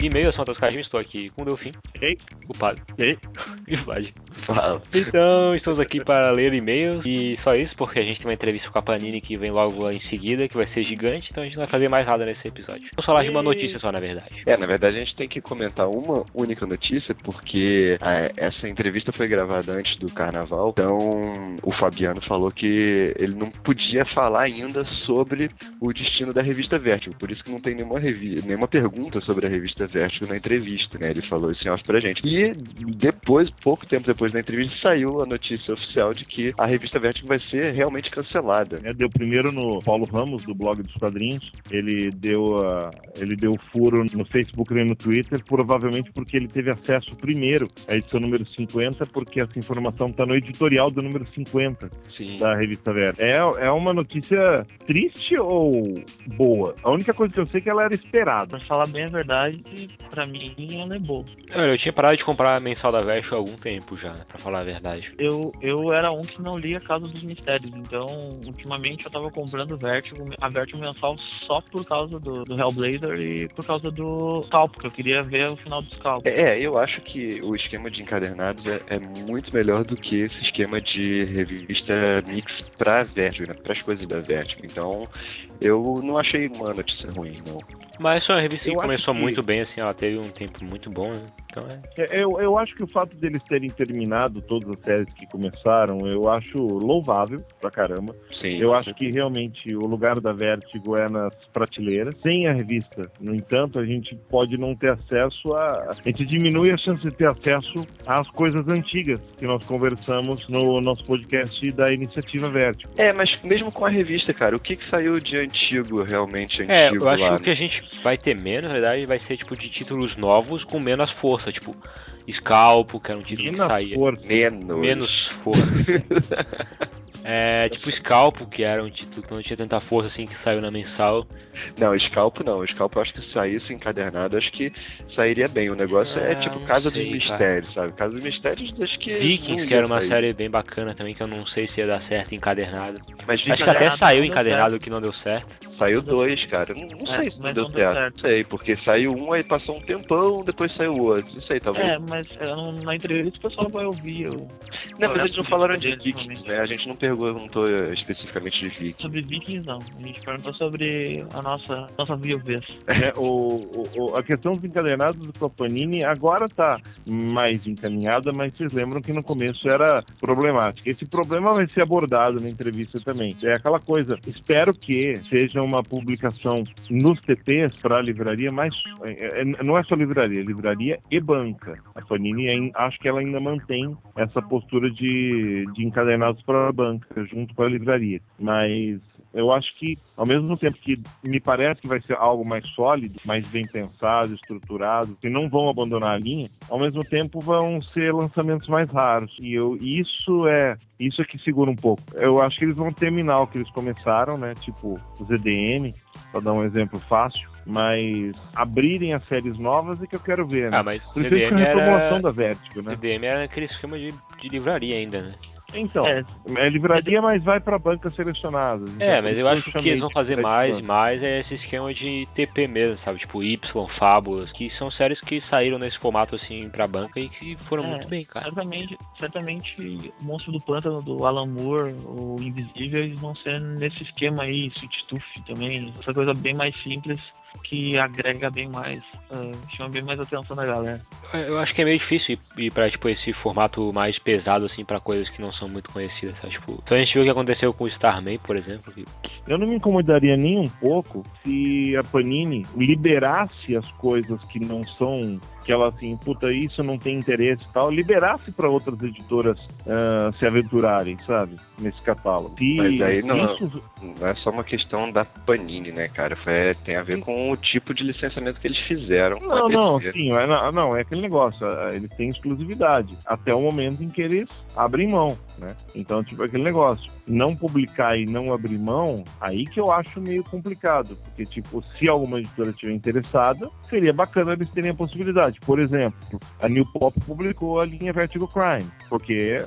120. E-mail, são Cascadinho, estou aqui com o Delfim. Ei. O Padre. Ei. E o Vlad. Fala. Então, estamos aqui para ler e-mails e só isso, porque a gente tem uma entrevista com a Panini que vem logo em seguida, que vai ser gigante, então a gente não vai fazer mais nada nesse episódio. Vamos falar de uma notícia só, na verdade. É, na verdade a gente tem que comentar uma única notícia, porque é, essa entrevista foi gravada antes do carnaval, então o Fabiano falou que ele não podia falar ainda sobre o destino da revista Vertigo, por isso que não tem nenhuma, nenhuma pergunta sobre a revista Vertigo na entrevista, né? Ele falou isso em off pra gente. E depois, pouco tempo depois da entrevista, saiu a notícia oficial de que a revista Vertigo vai ser realmente cancelada. É, deu primeiro no Paulo Ramos, do blog dos quadrinhos. Ele deu, a, ele deu furo no Facebook e no Twitter, provavelmente porque ele teve acesso primeiro à edição número 50, porque essa informação está no editorial do número 50 Sim. da revista Vertigo. É, é uma notícia triste ou boa? A única coisa que eu sei é que ela era esperada. Pra falar bem a verdade, pra mim ela é boa. Olha, eu tinha parado de comprar a mensal da Vest há algum tempo já, né, pra falar a verdade. Eu, eu era um que não lia Casa dos Mistérios, então ultimamente eu tava comprando Vertigo, a Vertigo mensal só por causa do, do Hellblazer e por causa do Scalp, porque eu queria ver o final do Scalp. É, eu acho que o esquema de encadernados é, é muito melhor do que esse esquema de revista mix pra Vertigo, né, pras coisas da Vertigo. Então, eu não achei uma notícia ruim, não. Mas foi uma revista que Eu começou que- muito bem, assim, ela teve um tempo muito bom, né? Então é. É, Eu, eu acho que o fato deles terem terminado todas as séries que começaram, eu acho louvável pra caramba. Sim. Eu acho que realmente o lugar da Vertigo é nas prateleiras. Sem a revista, no entanto, a gente pode não ter acesso a. A gente diminui a chance de ter acesso às coisas antigas que nós conversamos no nosso podcast da iniciativa Vertigo. É, mas mesmo com a revista, cara, o que, que saiu de antigo, realmente antigo É, eu acho lá? que o que a gente vai ter menos, na verdade, vai ser tipo de títulos novos com menos força, tipo Scalpo, que era um título que Menos saía. força. Menos. Menos força. é, tipo Scalpo, que era um título que não tinha tanta força assim, que saiu na mensal. Não, Scalpo não. Scalpo eu acho que se saísse encadernado, acho que sairia bem. O negócio é Ah, tipo não Casa sei, dos cara. Mistérios, sabe? Casa dos Mistérios, acho que. Vikings, que era uma sair. série bem bacana também, que eu não sei se ia dar certo encadernado. Mas Acho que até saiu encadernado que não deu certo. saiu dois, cara. Não, não É, sei se não deu não deu certo. certo. Não sei, porque saiu um, aí passou um tempão, depois saiu o outro. Não sei, talvez. É, mas é, não- na entrevista o pessoal vai ouvir eu, não, mas eles não falaram de Vikings, né? A gente não perguntou eh, especificamente de Vikings. sobre Vikings não. A gente perguntou sobre a nossa, nossa viuvez. né? O, o- a questão dos encadernados do Panini agora está mais encaminhada, mas vocês lembram que no começo era problemática. Esse problema vai ser abordado na entrevista também. É aquela coisa, espero que seja uma publicação nos TPs para a livraria, mas é, é- não é só livraria, é livraria e banca. A Panini acho que ela ainda mantém essa postura de, de encadernados para a banca, junto com a livraria. Mas eu acho que, ao mesmo tempo que me parece que vai ser algo mais sólido, mais bem pensado, estruturado, que não vão abandonar a linha, ao mesmo tempo vão ser lançamentos mais raros. E eu, isso é isso é que segura um pouco. Eu acho que eles vão terminar o que eles começaram, né? Tipo o ZDM, para dar um exemplo fácil. Mas abrirem as séries novas é que eu quero ver, né? Ah, mas Principalmente com CDM a da Vertigo, né? CDM era aquele esquema de, de livraria ainda, né? Então, É, é livraria, mas vai para bancas selecionadas. É, Então, mas eu acho que o que chamei eles vão fazer Red mais e mais é esse esquema de TP mesmo, sabe? Tipo Y, Fábulas, que são séries que saíram nesse formato assim pra banca e que foram É. muito bem, cara. certamente, certamente o Monstro do Pântano do Alan Moore, o Invisível, eles vão ser nesse esquema aí, Sweet Tooth também, essa coisa bem mais simples que agrega bem mais, ah, chama bem mais atenção da galera. Eu acho que é meio difícil ir- ir pra tipo, esse formato mais pesado, assim, pra coisas que não são muito conhecidas, sabe? Tipo, então a gente viu o que aconteceu com o Starman, por exemplo. que- Eu não me incomodaria nem um pouco se a Panini liberasse as coisas que não são ela assim, puta, isso não tem interesse e tal, liberasse para outras editoras ah, se aventurarem, sabe? Nesse catálogo. Se Mas aí não- isso- Não é só uma questão da Panini, né, cara? Foi, tem a ver com o tipo de licenciamento que eles fizeram. Não, não, sim, é, não, não, é que aquele negócio, ah, eles têm exclusividade, até o momento em que eles abrem mão, né? Então, tipo, aquele negócio, não publicar e não abrir mão, aí que eu acho meio complicado, porque, tipo, se alguma editora estiver interessada, seria bacana eles terem a possibilidade. Por exemplo, a New Pop publicou a linha Vertigo Crime, porque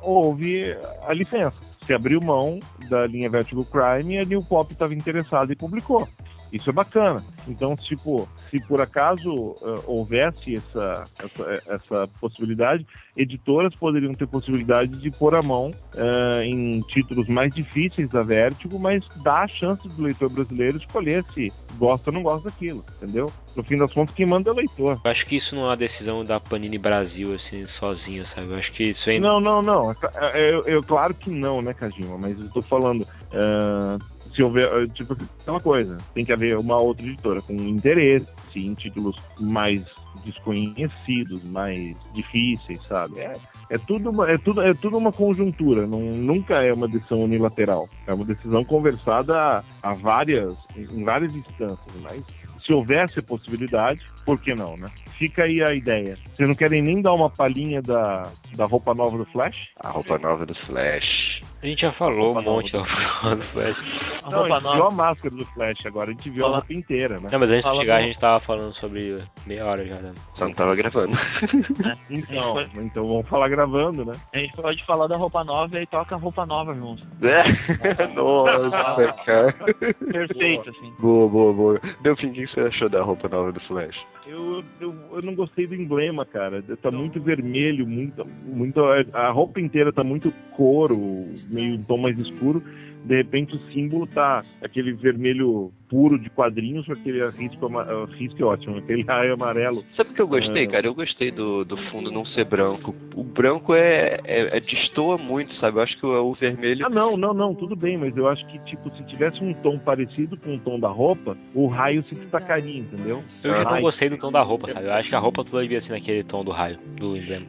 houve a licença. Se abriu mão da linha Vertigo Crime e a New Pop estava interessada e publicou. Isso é bacana. Então, tipo, se por acaso uh, houvesse essa, essa, essa, possibilidade, editoras poderiam ter possibilidade de pôr a mão uh, em títulos mais difíceis da Vertigo, mas dá a chance do leitor brasileiro escolher se gosta ou não gosta daquilo, entendeu? No fim das contas, quem manda é o leitor. Eu acho que isso não é uma decisão da Panini Brasil, assim, sozinha, sabe? Eu acho que isso vem... Não, não, não. Eu, eu, claro que não, né, Kajima? Mas eu tô falando... Uh, se houver, eh, tipo, é uma coisa, tem que haver uma outra editora com interesse em títulos mais desconhecidos, mais difíceis, sabe? É, é tudo uma, é tudo é tudo uma conjuntura, não, nunca é uma decisão unilateral. É uma decisão conversada a, a várias em várias instâncias, mas se houvesse possibilidade, por que não, né? Fica aí a ideia. Vocês não querem nem dar uma palhinha da, da roupa nova do Flash? A roupa nova do Flash. A gente já falou um monte da roupa do Flash. A não, a gente viu a máscara do Flash agora, a gente viu Fala. a roupa inteira, né? Não, mas antes de chegar a gente tava falando sobre meia hora já, né? Só não tava gravando. então, então vamos falar gravando, né? A gente pode falar da roupa nova e toca a roupa nova junto. É? Nossa, cara. Perfeito, assim. Boa, boa, boa. Delfim, o que você achou da roupa nova do Flash? Eu, eu, eu não gostei do emblema, cara. Tá muito vermelho, muito, muito. A roupa inteira tá muito couro, meio um tom mais escuro de repente o símbolo tá aquele vermelho puro de quadrinhos aquele risco, risco é ótimo, aquele raio amarelo. Sabe o que eu gostei, é... cara? Eu gostei do, do fundo não ser branco. O branco é, é, é destoa muito, sabe? Eu acho que o, o, vermelho. Ah, não, não, não, tudo bem, mas eu acho que, tipo, se tivesse um tom parecido com o tom da roupa, o raio se destacaria, entendeu? Eu já não gostei do tom da roupa, sabe? Eu acho que a roupa toda devia ser naquele tom do raio, do emblema.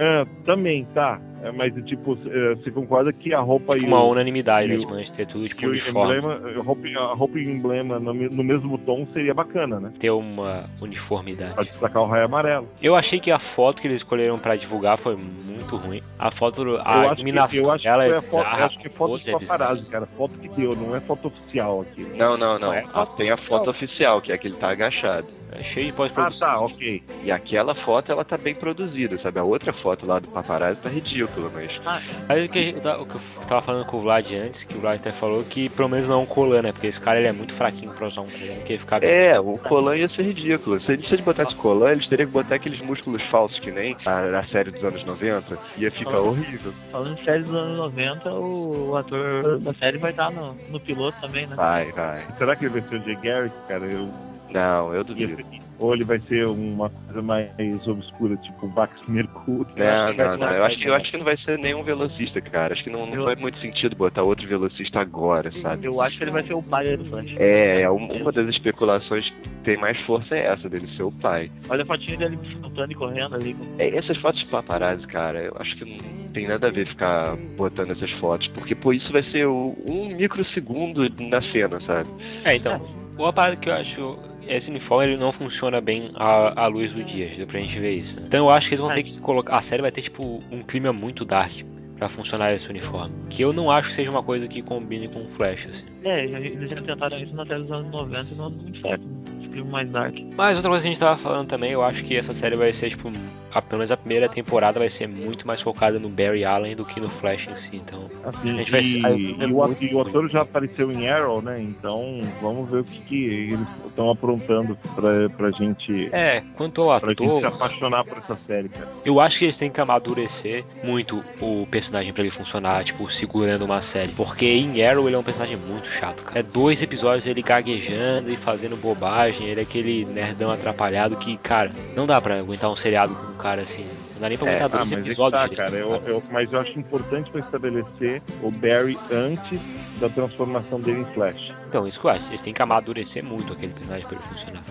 É, também, tá. É, mas, tipo, é, você concorda que a roupa tipo e Uma unanimidade, né? Tipo, ter tudo, tipo, uniforme. Emblema, a, roupa, a roupa e o emblema no, no, mesmo tom seria bacana, né? Ter uma uniformidade. Pra destacar o raio amarelo. Eu achei que a foto que eles escolheram pra divulgar foi muito ruim. A foto, a eu iluminação eu acho dela que é foto, eu acho que é foto de paparazzi, cara. Foto que deu, não é foto oficial aqui. Não, não, não. não é ah, tem a foto oficial, que é que ele tá agachado. É cheio de pós-produção. Ah, tá, ok. E aquela foto, ela tá bem produzida, sabe? A outra foto lá do paparazzi tá ridícula, mas... Ah, aí o que, o que eu tava falando com o Vlad antes, que o Vlad até falou que pelo menos não é um colan, né? Porque esse cara, ele é muito fraquinho pra usar um colan, que ficar... É, o colan ia ser ridículo. Se eles botassem colan, eles teriam que botar aqueles músculos falsos, que nem a, a série dos anos 90. Ia ficar falando, horrível. Falando em série dos anos 90, o, o ator da série vai estar no, no piloto também, né? Vai, vai. Será que ele vai ser o Jay Garrick, cara? Eu... Não, eu duvido ou ele vai ser uma coisa mais obscura, tipo Vax Mercúrio. Não, não, não. Eu acho, que, eu acho que não vai ser nenhum velocista, cara. Acho que não, não faz muito sentido botar outro velocista agora, sabe? Eu acho que ele vai ser o pai do Flash. É, é uma das especulações que tem mais força é essa, dele ser o pai. Olha a fotinha dele saltando e correndo ali. É, essas fotos de paparazzi, cara, eu acho que não tem nada a ver ficar botando essas fotos, porque, pô, isso vai ser um microsegundo na cena, sabe? É, então, uma parada que eu acho esse uniforme ele não funciona bem à, à luz do dia, deu pra gente ver isso. Então eu acho que eles vão ter que colocar. A série vai ter tipo um clima muito dark para funcionar esse uniforme. Que eu não acho que seja uma coisa que combine com Flash. Assim. É, eles já tentaram isso na série dos anos 90 e não deu muito certo. Esse clima mais dark. Mas outra coisa que a gente tava falando também, eu acho que essa série vai ser tipo a, pelo menos a primeira temporada vai ser muito mais focada no Barry Allen do que no Flash em si. Então, assim, a gente vai, e, e, o, e o ator já apareceu em Arrow, né? Então, vamos ver o que, que eles estão aprontando pra, pra gente. É, quanto ao ator. Pra gente se apaixonar por essa série, cara. Eu acho que eles têm que amadurecer muito o personagem pra ele funcionar, tipo, segurando uma série. Porque em Arrow ele é um personagem muito chato, cara. É dois episódios ele gaguejando e fazendo bobagem. Ele é aquele nerdão atrapalhado que, cara, não dá pra aguentar um seriado com cara, assim. Não dá nem pra é, ah, mas episódios. Tá, cara, eu, eu, mas eu acho importante para estabelecer o Barry antes da transformação dele em Flash. Então, isso que eu acho. Eles têm que amadurecer muito aquele personagem para ele funcionar.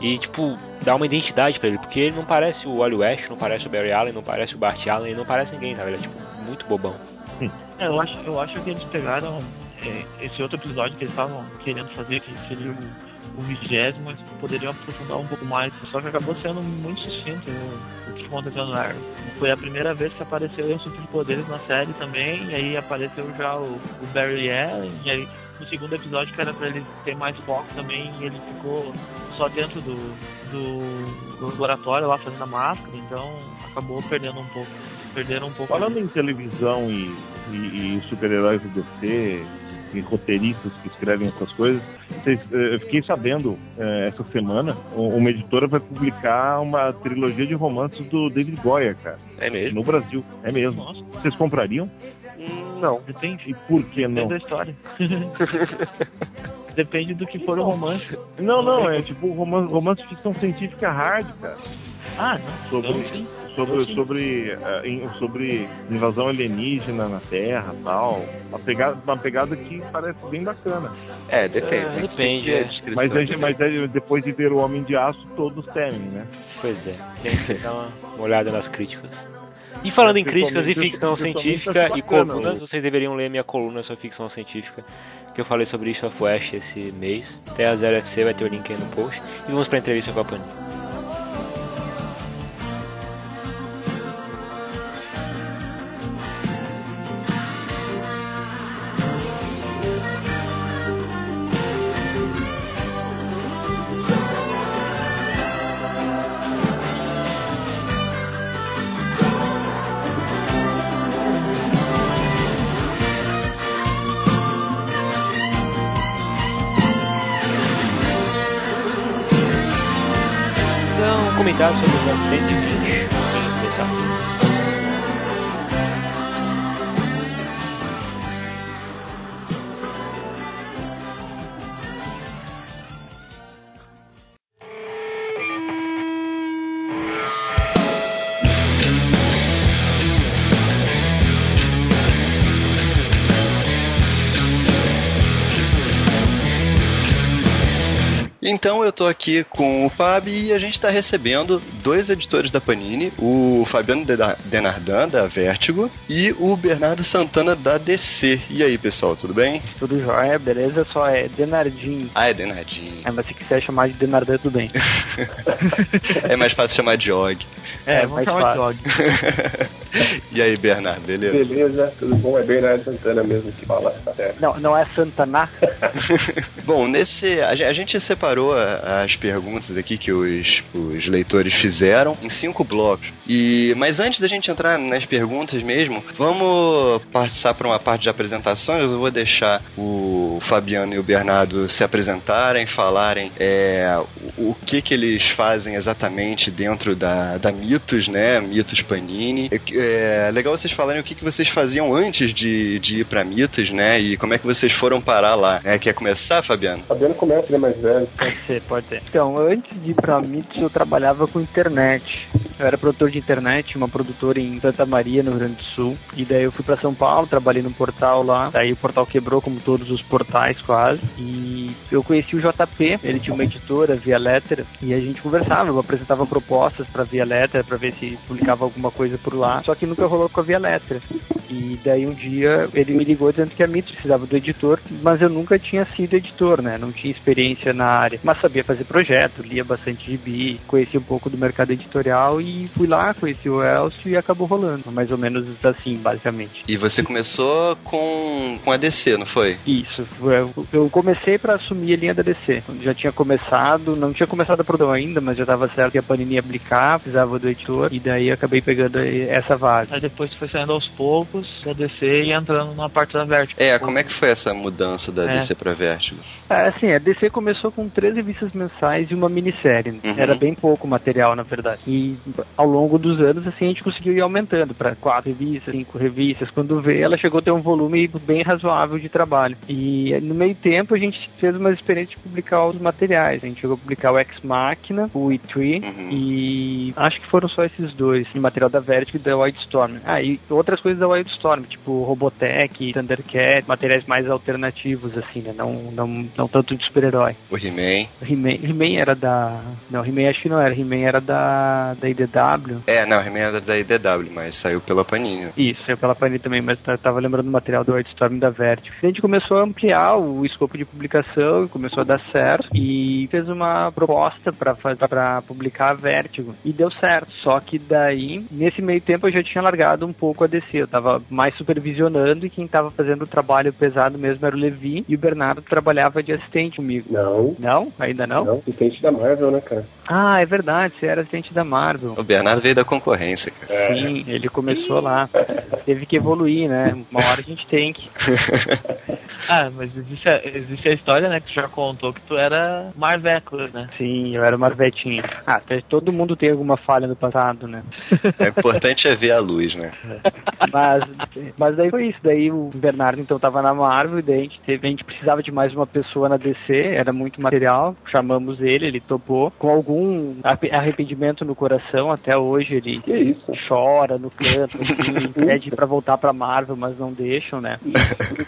E, tipo, dar uma identidade para ele, porque ele não parece o Wally West, não parece o Barry Allen, não parece o Bart Allen, ele não parece ninguém, sabe? Ele é, tipo, muito bobão. É, eu acho, eu acho que eles pegaram é, esse outro episódio que eles estavam querendo fazer, que seria o o vigésimo, eles poderiam aprofundar um pouco mais. Só que acabou sendo muito sucinto né, o que aconteceu no Arrow. Foi a primeira vez que apareceu o Super Poderes na série também, e aí apareceu já o, o Barry Allen, e aí no segundo episódio que era pra ele ter mais foco também, ele ficou só dentro do, do, do laboratório lá fazendo a máscara, então acabou perdendo um pouco. Perderam um pouco. Falando em televisão e, e, e super-heróis do DC, e roteiristas que escrevem essas coisas, vocês, eh, eu fiquei sabendo eh, essa semana, uma editora vai publicar uma trilogia de romances do David Goyer, cara. É mesmo? No Brasil. É mesmo. Nossa, Vocês comprariam? Hum, Não. depende. E por que não? Depende da história. Depende do que for o romance. Não, não, é tipo romance, romance de ficção científica hard, cara. Ah, não. Sobre, Então, sim. Sobre, sobre, em- sobre invasão alienígena na Terra tal. Uma pegada, uma pegada que parece bem bacana. É, depende. É, depende, a é. Mas, a gente- também. mas depois de ver o Homem de Aço, todos temem, né? Pois é, tem que dar uma, olhada nas críticas. E falando em críticas e ficção científica acho e colunas, o- vocês deveriam ler minha coluna sobre ficção científica, que eu falei sobre East of West esse mês. Até a 0FC vai ter o link aí no post. E vamos pra entrevista com a Panini. Comentário sobre Então eu tô aqui com o Fábio e a gente tá recebendo dois editores da Panini, o Fabiano Dena- Denardan, da Vertigo, e o Bernardo Santana, da DC. E aí, pessoal, tudo bem? Tudo jóia, beleza? Só é Denardinho. Ah, é Denardinho. É, mas se quiser chamar de Denardan, tudo bem. É mais fácil chamar de Og. É, É, vamos mais chamar de fácil. e aí, Bernardo, beleza? Beleza, tudo bom? É Bernardo Santana mesmo que fala, certo. Não, não é Santana? Bom, nesse. A, gen- a gente separou a- as perguntas aqui que os, os leitores fizeram em cinco blocos. E, mas antes da gente entrar nas perguntas mesmo, vamos passar para uma parte de apresentações. Eu vou deixar o Fabiano e o Bernardo se apresentarem, falarem é, o, o que, que eles fazem exatamente dentro da, da Mitos, né? Mitos Panini. É, é legal vocês falarem o que, que vocês faziam antes de, de ir para Mitos, né? E como é que vocês foram parar lá. né? Quer começar, Fabiano? Fabiano começa, ele é mais velho. Pode ser, pode ser. Então, antes de ir pra Mitos, eu trabalhava com internet. Eu era produtor de internet, uma produtora em Santa Maria, no Rio Grande do Sul. E daí eu fui pra São Paulo, trabalhei num portal lá. Daí o portal quebrou, como todos os portais quase. E eu conheci o JP, ele tinha uma editora, Via Letter, e a gente conversava, eu apresentava propostas pra Via Letter, pra ver se publicava alguma coisa por lá. Só que nunca rolou com a Via Letter. E daí um dia ele me ligou dizendo que a Mitos precisava do editor, mas eu nunca tinha sido editor, né? Não tinha experiência na área, mas sabia fazer projeto, lia bastante gibi, conhecia um pouco do mercado editorial e fui lá, conheci o Elcio e acabou rolando. Mais ou menos assim, basicamente. E você começou com, com a DC, não foi? Isso, eu- eu comecei para assumir a linha da DC. Já tinha começado, não tinha começado a produção ainda, mas já estava certo que a Panini ia aplicar, precisava do editor, e daí acabei pegando essa vaga. Aí depois foi saindo aos poucos da DC e entrando na parte da Vertigo. É, como é que foi essa mudança da É. DC pra Vertigo? É, assim, a DC começou com três revistas mensais e uma minissérie. Uhum. Era bem pouco material, na verdade. E ao longo dos anos, assim, a gente conseguiu ir aumentando para quatro revistas, cinco revistas. Quando veio, ela chegou a ter um volume bem razoável de trabalho. E no meio tempo, a gente fez uma experiência de publicar outros materiais. A gente chegou a publicar o Ex Machina, o E3 Uhum. e acho que foram só esses dois, de material da Vertigo e da Wildstorm. Ah, e outras coisas da Wildstorm, tipo Robotech, Thundercat, materiais mais alternativos, assim, né? Não, não, não tanto de super-herói. O He-Man. He-Man era da. Não, He-Man acho que não era. He-Man era da, da ID IDW. É, não, He-Man era da IDW, mas saiu pela Panini. Isso, saiu pela Panini também, mas eu tava lembrando do material do Wildstorm da Vertigo. A gente começou a ampliar o escopo de publicação, começou a dar certo e fez uma proposta para publicar a Vertigo e deu certo. Só que daí, nesse meio tempo, eu já tinha largado um pouco a DC. Eu tava mais supervisionando e quem tava fazendo o trabalho pesado mesmo era o Levi e o Bernardo trabalhava de assistente comigo. Não. Não? Ainda não? Não, assistente da Marvel, né, cara? Ah, é verdade, você era assistente da Marvel. O Bernardo veio da concorrência, cara. Sim, ele começou lá. Teve que evoluir, né? Uma hora a gente tem que. Ah, mas existe a, existe a história, né, que tu já contou que tu era Marveco, né? Sim, eu era Marvetinho. Ah, até todo mundo tem alguma falha no passado, né? É importante é ver a luz, né? Mas, mas daí foi isso. Daí o Bernardo então tava na Marvel e daí a gente, teve, a gente precisava de mais uma pessoa na DC, era muito material. Chamamos ele, ele topou. Com algum arre- arrependimento no coração, até hoje ele Que isso? chora no canto, assim, pede pra voltar pra Marvel, mas não deixam, né?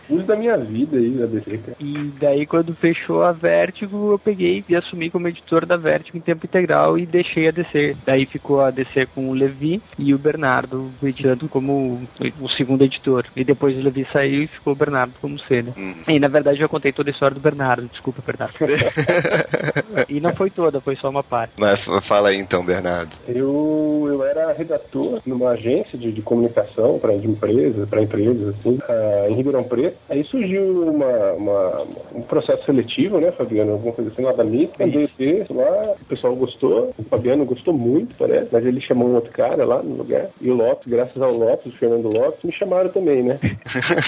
Uso da minha vida aí, da DC, cara. E daí quando fechou a Vertigo, eu peguei e assumi como editor da Vertigo em tempo integral e deixei a DC. Daí ficou a DC com o Levi e o Bernardo editando como o segundo editor. E depois o Levi saiu e ficou o Bernardo como C, né? Hum. E na verdade eu contei toda a história do Bernardo, desculpa, Bernardo. e não foi toda, foi só uma parte. Mas fala aí então, Bernardo. Eu, eu era redator numa agência de, de comunicação para de empresa, para empresas, assim, ah, em Ribeirão Preto. Aí surgiu uma, uma- um processo seletivo, né, Fabiano? Alguma coisa assim lá da MIT. Mandei o lá, o pessoal gostou, o Fabiano gostou muito, parece, mas ele chamou um outro cara lá no lugar. E o Lopes, graças ao Lopes, Fernando Lopes, me chamaram também, né?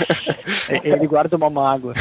Ele guarda uma mágoa.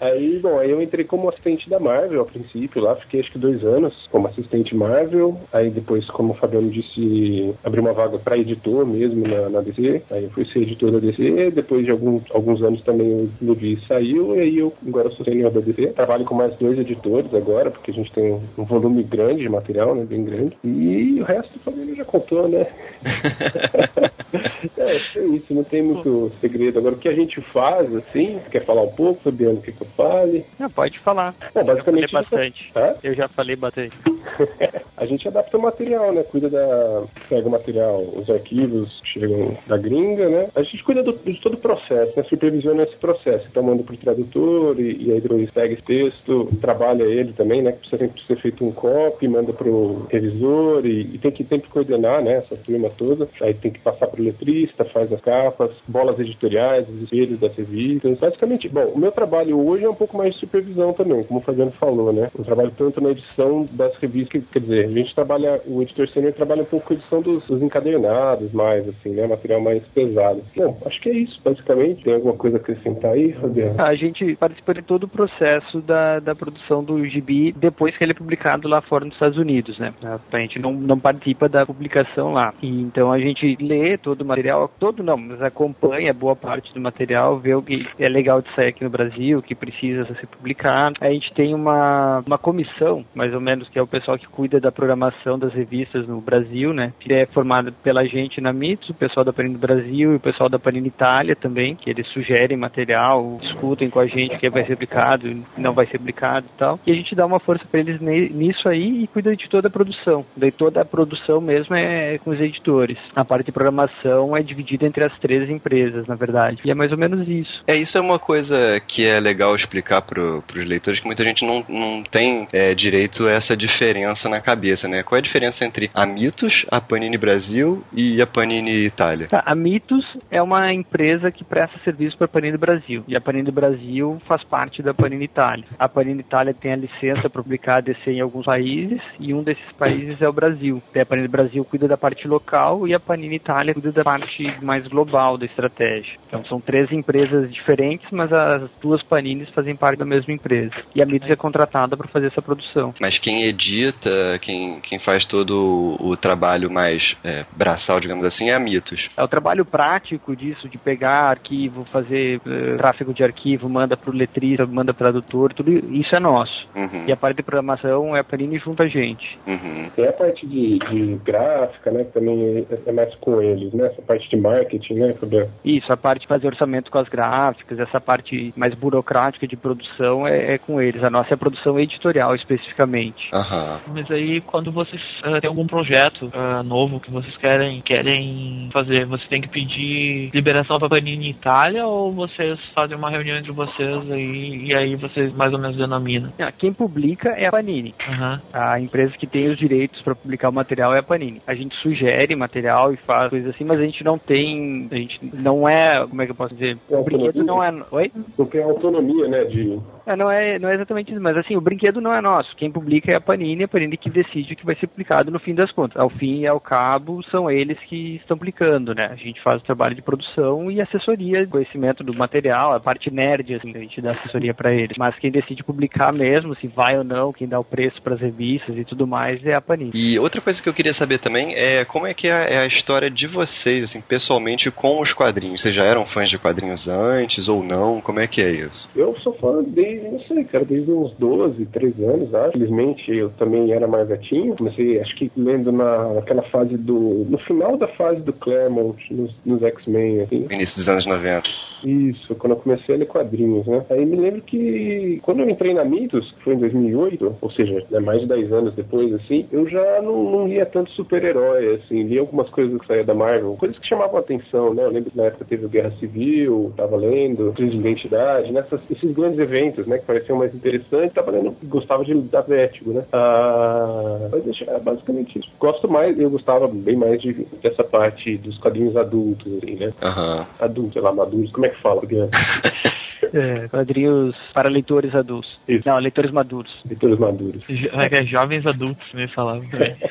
Aí, bom, aí eu entrei como assistente da Marvel a princípio lá, fiquei acho que dois anos como assistente Marvel. Aí depois, como o Fabiano disse, abri uma vaga para editor mesmo na, na DC. Aí eu fui ser editor da DC. Depois de alguns, alguns anos também o Levi saiu. E aí eu agora sou sênior da DC. Trabalho com mais dois editores agora, porque a gente tem um, um volume grande de material, né? Bem grande. E o resto o Fabiano já contou, né? é, é isso, não tem muito segredo. Agora, o que a gente faz, assim, quer falar um pouco, Fabiano, o que, que eu fale? Não, pode falar. Eu falei basicamente. bastante. Hã? Eu já falei bastante. a gente adapta o material, né? Cuida da. Pega o material, os arquivos que chegam da gringa, né? A gente cuida do- de todo o processo, né? Supervisiona esse processo. Então manda pro tradutor e, e aí depois pega esse texto, trabalha ele também, né? Precisa sempre ser feito um copy, manda pro revisor e, e tem que sempre coordenar, né? Essa turma toda. Aí tem que passar pro letrista, faz as capas, bolas editoriais, os espelhos das revistas. Basicamente, bom, o meu trabalho hoje é um pouco mais de supervisão também, como o Fabiano falou, né? Eu trabalho tanto na edição das revistas, que- quer dizer, a gente trabalha, o editor sênior trabalha um pouco com a edição dos, dos encadernados, mais, assim, né? Material mais pesado. Bom, acho que é isso, basicamente. Tem alguma coisa a acrescentar aí, Fabiano? A gente participa de todo o processo da, da produção do gibi depois que ele é publicado lá fora nos Estados Unidos, né? A gente não, não participa da publicação lá. E, então a gente lê todo o material, todo não, mas acompanha boa parte do material, vê o que é legal de sair aqui no Brasil, o que precisa ser publicado. A gente tem uma, uma comissão, mais ou menos, que é o pessoal que cuida da programação das revistas no Brasil, né? Que é formada pela gente na MITS, o pessoal da Panini Brasil e o pessoal da Panini Itália também, que eles sugerem material, discutem com a gente o que vai ser publicado, não vai ser publicado e tal. E a gente dá uma força para eles nisso aí e cuida de toda a produção. Daí toda a produção mesmo é com os editores. A parte de programação é dividida entre as três empresas, na verdade. E é mais ou menos isso. É, isso é uma coisa que é legal explicar pro, pros leitores, que muita gente não, não tem é, direito a essa diferença na cabeça, né? Qual é a diferença entre a Mitos, a Panini Brasil e a Panini Itália? Tá, A Mitos é uma empresa que presta serviço para a Panini Brasil. E a Panini Brasil faz parte da Panini Itália. A Panini Itália tem a licença para publicar a DC em alguns países e um desses países é o Brasil. A Panini Brasil cuida da parte local e a Panini Itália cuida da parte mais global da estratégia. Então são três empresas diferentes, mas as duas Paninis fazem parte da mesma empresa. E a Mitos é contratada para fazer essa produção. Mas quem edita, quem, quem faz todo o, o trabalho mais é, braçal, digamos assim, é a Mitos. É o trabalho prático disso, de pegar arquivo, fazer eh, tráfego de arquivo, manda pro letrista, manda pro tradutor, tudo isso é nosso. Uhum, E a parte de programação é a Panini junto a gente. uhum. Tem a parte de, de gráfica, né? Que também é, é mais com eles, né? Essa parte de marketing, né, Fabiano? Isso, a parte de fazer orçamento com as gráficas, essa parte mais burocrática de produção é, é com eles. A nossa é a produção editorial especificamente. Aham. Mas aí, quando vocês uh, têm algum projeto uh, novo que vocês querem, querem fazer, você tem que pedir liberação para Panini Itália ou vocês fazem uma reunião entre vocês aí, e aí vocês mais ou menos denominam? Ah, Quem publica é a Panini. Aham. A empresa que tem os direitos para publicar o material é a Panini. A gente sugere material e faz coisas assim, mas a gente não tem. A gente não é. Como é que eu posso dizer? O brinquedo não é. Oi? Não tem autonomia, né, de... É, não, é, não é exatamente isso, mas assim, o brinquedo não é nosso. Quem publica é a Panini, a Panini que decide o que vai ser publicado no fim das contas. Ao fim e ao cabo, são eles que estão publicando, né? A gente faz o trabalho de produção e assessoria, conhecimento do material, a parte nerd, assim, a gente dá assessoria para eles. Mas quem decide publicar mesmo, se vai ou não, quem dá o preço para as revistas e tudo mais, é a Panini. E outra coisa que eu queria saber também é como é que é é a história de vocês, assim, pessoalmente com os quadrinhos. Vocês já eram fãs de quadrinhos antes ou não? Como é que é isso? Eu sou fã desde, não sei, cara, desde uns 12, 13 anos, acho. Felizmente eu também era mais gatinho. Comecei, acho que lendo na, naquela fase do. No final da fase do Claremont, nos, nos X-Men, assim. Início dos anos 90. Isso, quando eu comecei a ler quadrinhos, né? Aí me lembro que quando eu entrei na Mitos, que foi em 2008, ou seja, né, mais de 10 anos depois, assim, eu já não, não lia tanto super-herói, assim, lia algumas coisas que saía da Marvel, coisas que chamavam a atenção, né? Eu lembro que na época teve o Guerra Civil, tava lendo, crise de identidade, nessas, esses grandes eventos, né, que pareciam mais interessantes, tava lendo, gostava de da Vertigo, né? Ah, mas deixa- é basicamente isso. Gosto mais, eu gostava bem mais de, dessa parte dos quadrinhos adultos, assim, né? Aham. Adultos, sei lá, maduros, como é que fala? Guilherme? É, quadrinhos para leitores adultos. Isso. Não, leitores maduros. Leitores maduros. Jo- é é jovens adultos, me falavam também.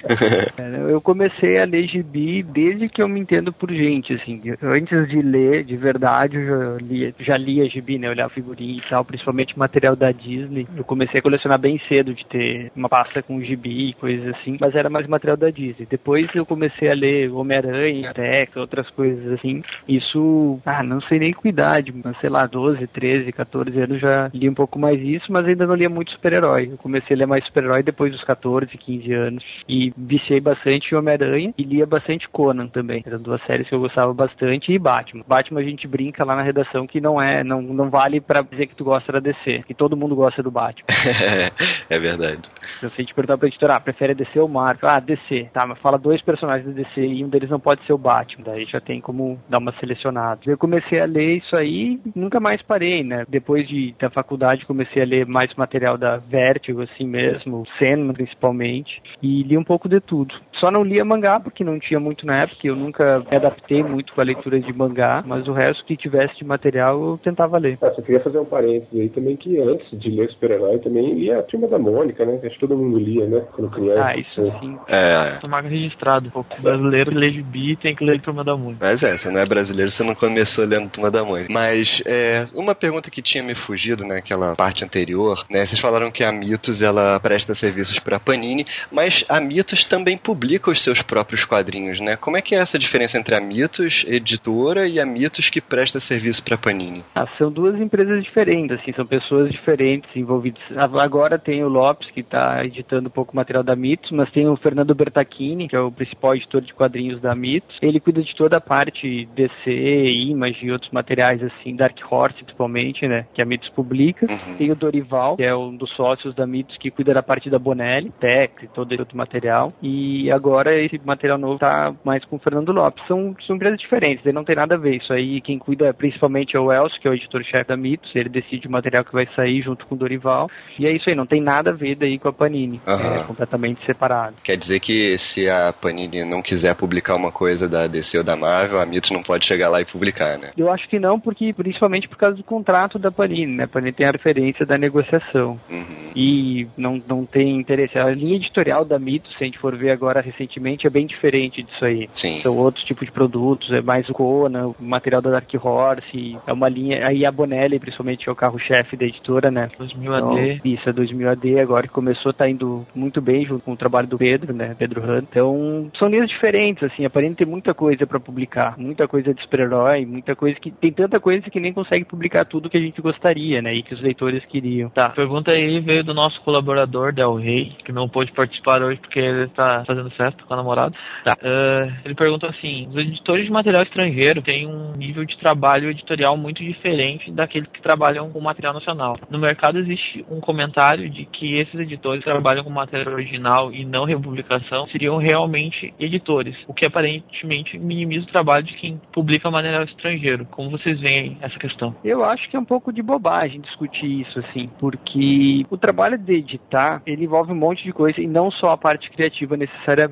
É, Eu comecei a ler gibi desde que eu me entendo por gente, assim. Antes de ler, de verdade, eu já lia, já lia gibi, né? Olhar figurinha e tal, principalmente material da Disney. Eu comecei a colecionar bem cedo, de ter uma pasta com gibi e coisas assim, mas era mais material da Disney. Depois eu comecei a ler Homem-Aranha, Tex, outras coisas assim. Isso, ah, não sei nem com idade, mas sei lá, 12, 13, 14 anos já li um pouco mais isso, mas ainda não lia muito super-herói. Eu comecei a ler mais super-herói depois dos 14, 15 anos. E viciei bastante em Homem-Aranha e lia bastante Conan também. Eram duas séries que eu gostava bastante. E Batman. Batman a gente brinca lá na redação que não é, não, não vale pra dizer que tu gosta da DC, que todo mundo gosta do Batman. é verdade. Se a gente perguntar pra editora, ah, prefere DC ou Marvel? Ah, DC. Tá, mas fala dois personagens da DC e um deles não pode ser o Batman. Daí já tem como dar uma selecionada. Eu comecei a ler isso aí e nunca mais parei, né? Depois de, da faculdade comecei a ler mais material da Vertigo, assim mesmo, Sandman principalmente, e li um pouco de tudo. Só não lia mangá, porque não tinha muito na época, eu nunca me adaptei muito com a leitura de mangá, mas o resto que tivesse de material eu tentava ler. Ah, só queria fazer um parênteses aí também que antes de ler super-herói também lia a turma da Mônica, né? Acho que todo mundo lia, né? Quando criança. Ah, isso sim. É, Tô marca registrado. O brasileiro lê gibi tem que ler Turma da Mônica. Mas é, você não é brasileiro, você não começou lendo Turma da Mãe. Mas é, uma pergunta que tinha me fugido naquela parte anterior, né? Vocês falaram que a Mitos ela presta serviços para Panini, mas a Mitos também publica os seus próprios quadrinhos, né? Como é que é essa diferença entre a Mitos editora e a Mitos que presta serviço para Panini? Ah, são duas empresas diferentes, assim, são pessoas diferentes envolvidas. A- Agora tem o Lopes, que está editando um pouco o material da Mitos, mas tem o Fernando Bertacchini, que é o principal editor de quadrinhos da Mitos. Ele cuida de toda a parte DC, Image e outros materiais, assim, Dark Horse principalmente, né, que a Mitos publica. Uhum. Tem o Dorival, que é um dos sócios da Mitos, que cuida da parte da Bonelli, Tex e todo esse outro material. E agora esse material novo tá mais com o Fernando Lopes. São, são empresas diferentes, daí não tem nada a ver. Isso aí quem cuida principalmente é o Elcio, que é o editor-chefe da Mitos. Ele decide o material que vai sair junto com o Dorival. E é isso aí, não tem nada a ver daí com a Panini. Aham. É completamente separado. Quer dizer que se a Panini não quiser publicar uma coisa da DC ou da Marvel, a Mitos não pode chegar lá e publicar, né? Eu acho que não, porque principalmente por causa do contrato da Panini, né? A Panini tem a referência da negociação. Uhum. e não, não tem interesse. A linha editorial da Mitos, se a gente for ver agora recentemente, é bem diferente disso aí. Sim. São outros tipos de produtos, é mais o Conan, o material da Dark Horse, é uma linha. Aí a Bonelli, principalmente, é o carro-chefe da editora, né? 2000 Então, AD. isso, é 2000 AD, agora que começou, tá indo muito bem junto com o trabalho do Pedro, né? Pedro Hunt. Então, são linhas diferentes, assim, aparenta ter muita coisa pra publicar, muita coisa de super-herói, muita coisa que. Tem tanta coisa que nem consegue publicar tudo que a gente gostaria, né? E que os leitores queriam. Tá, a pergunta aí veio do nosso colaborador, Del Rey, que não pôde participar hoje porque ele está fazendo festa com a namorada. Tá. Uh, ele pergunta assim: os editores de material estrangeiro têm um nível de trabalho editorial muito diferente daqueles que trabalham com material nacional. No mercado existe um comentário de que esses editores que trabalham com material original e não republicação seriam realmente editores, o que aparentemente minimiza o trabalho de quem publica material estrangeiro. Como vocês veem essa questão? Eu acho que é um pouco de bobagem discutir isso, assim, porque o trabalho de editar, ele envolve um monte de coisa e não só a parte criativa necessariamente.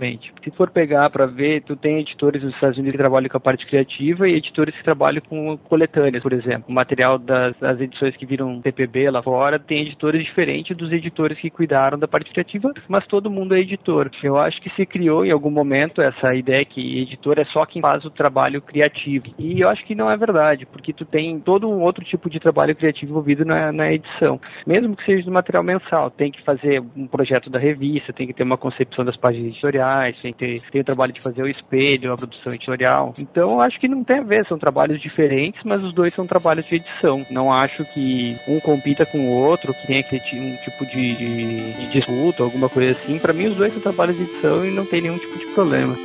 Se for pegar para ver, tu tem editores nos Estados Unidos que trabalham com a parte criativa e editores que trabalham com coletâneas, por exemplo. O material das, das edições que viram TPB lá fora tem editores diferentes dos editores que cuidaram da parte criativa, mas todo mundo é editor. Eu acho que se criou em algum momento essa ideia que editor é só quem faz o trabalho criativo. E eu acho que não é verdade, porque tu tem todo um outro tipo de trabalho criativo envolvido na, na edição. Mesmo que seja do material mensal, tem que fazer um projeto da revista, tem que ter uma concepção das páginas editoriais, tem que ter tem o trabalho de fazer o espelho, a produção editorial. Então acho que não tem a ver, são trabalhos diferentes, mas os dois são trabalhos de edição. Não acho que um compita com o outro, que tenha um tipo de, de, de disputa, alguma coisa assim. Para mim os dois são trabalhos de edição e não tem nenhum tipo de problema.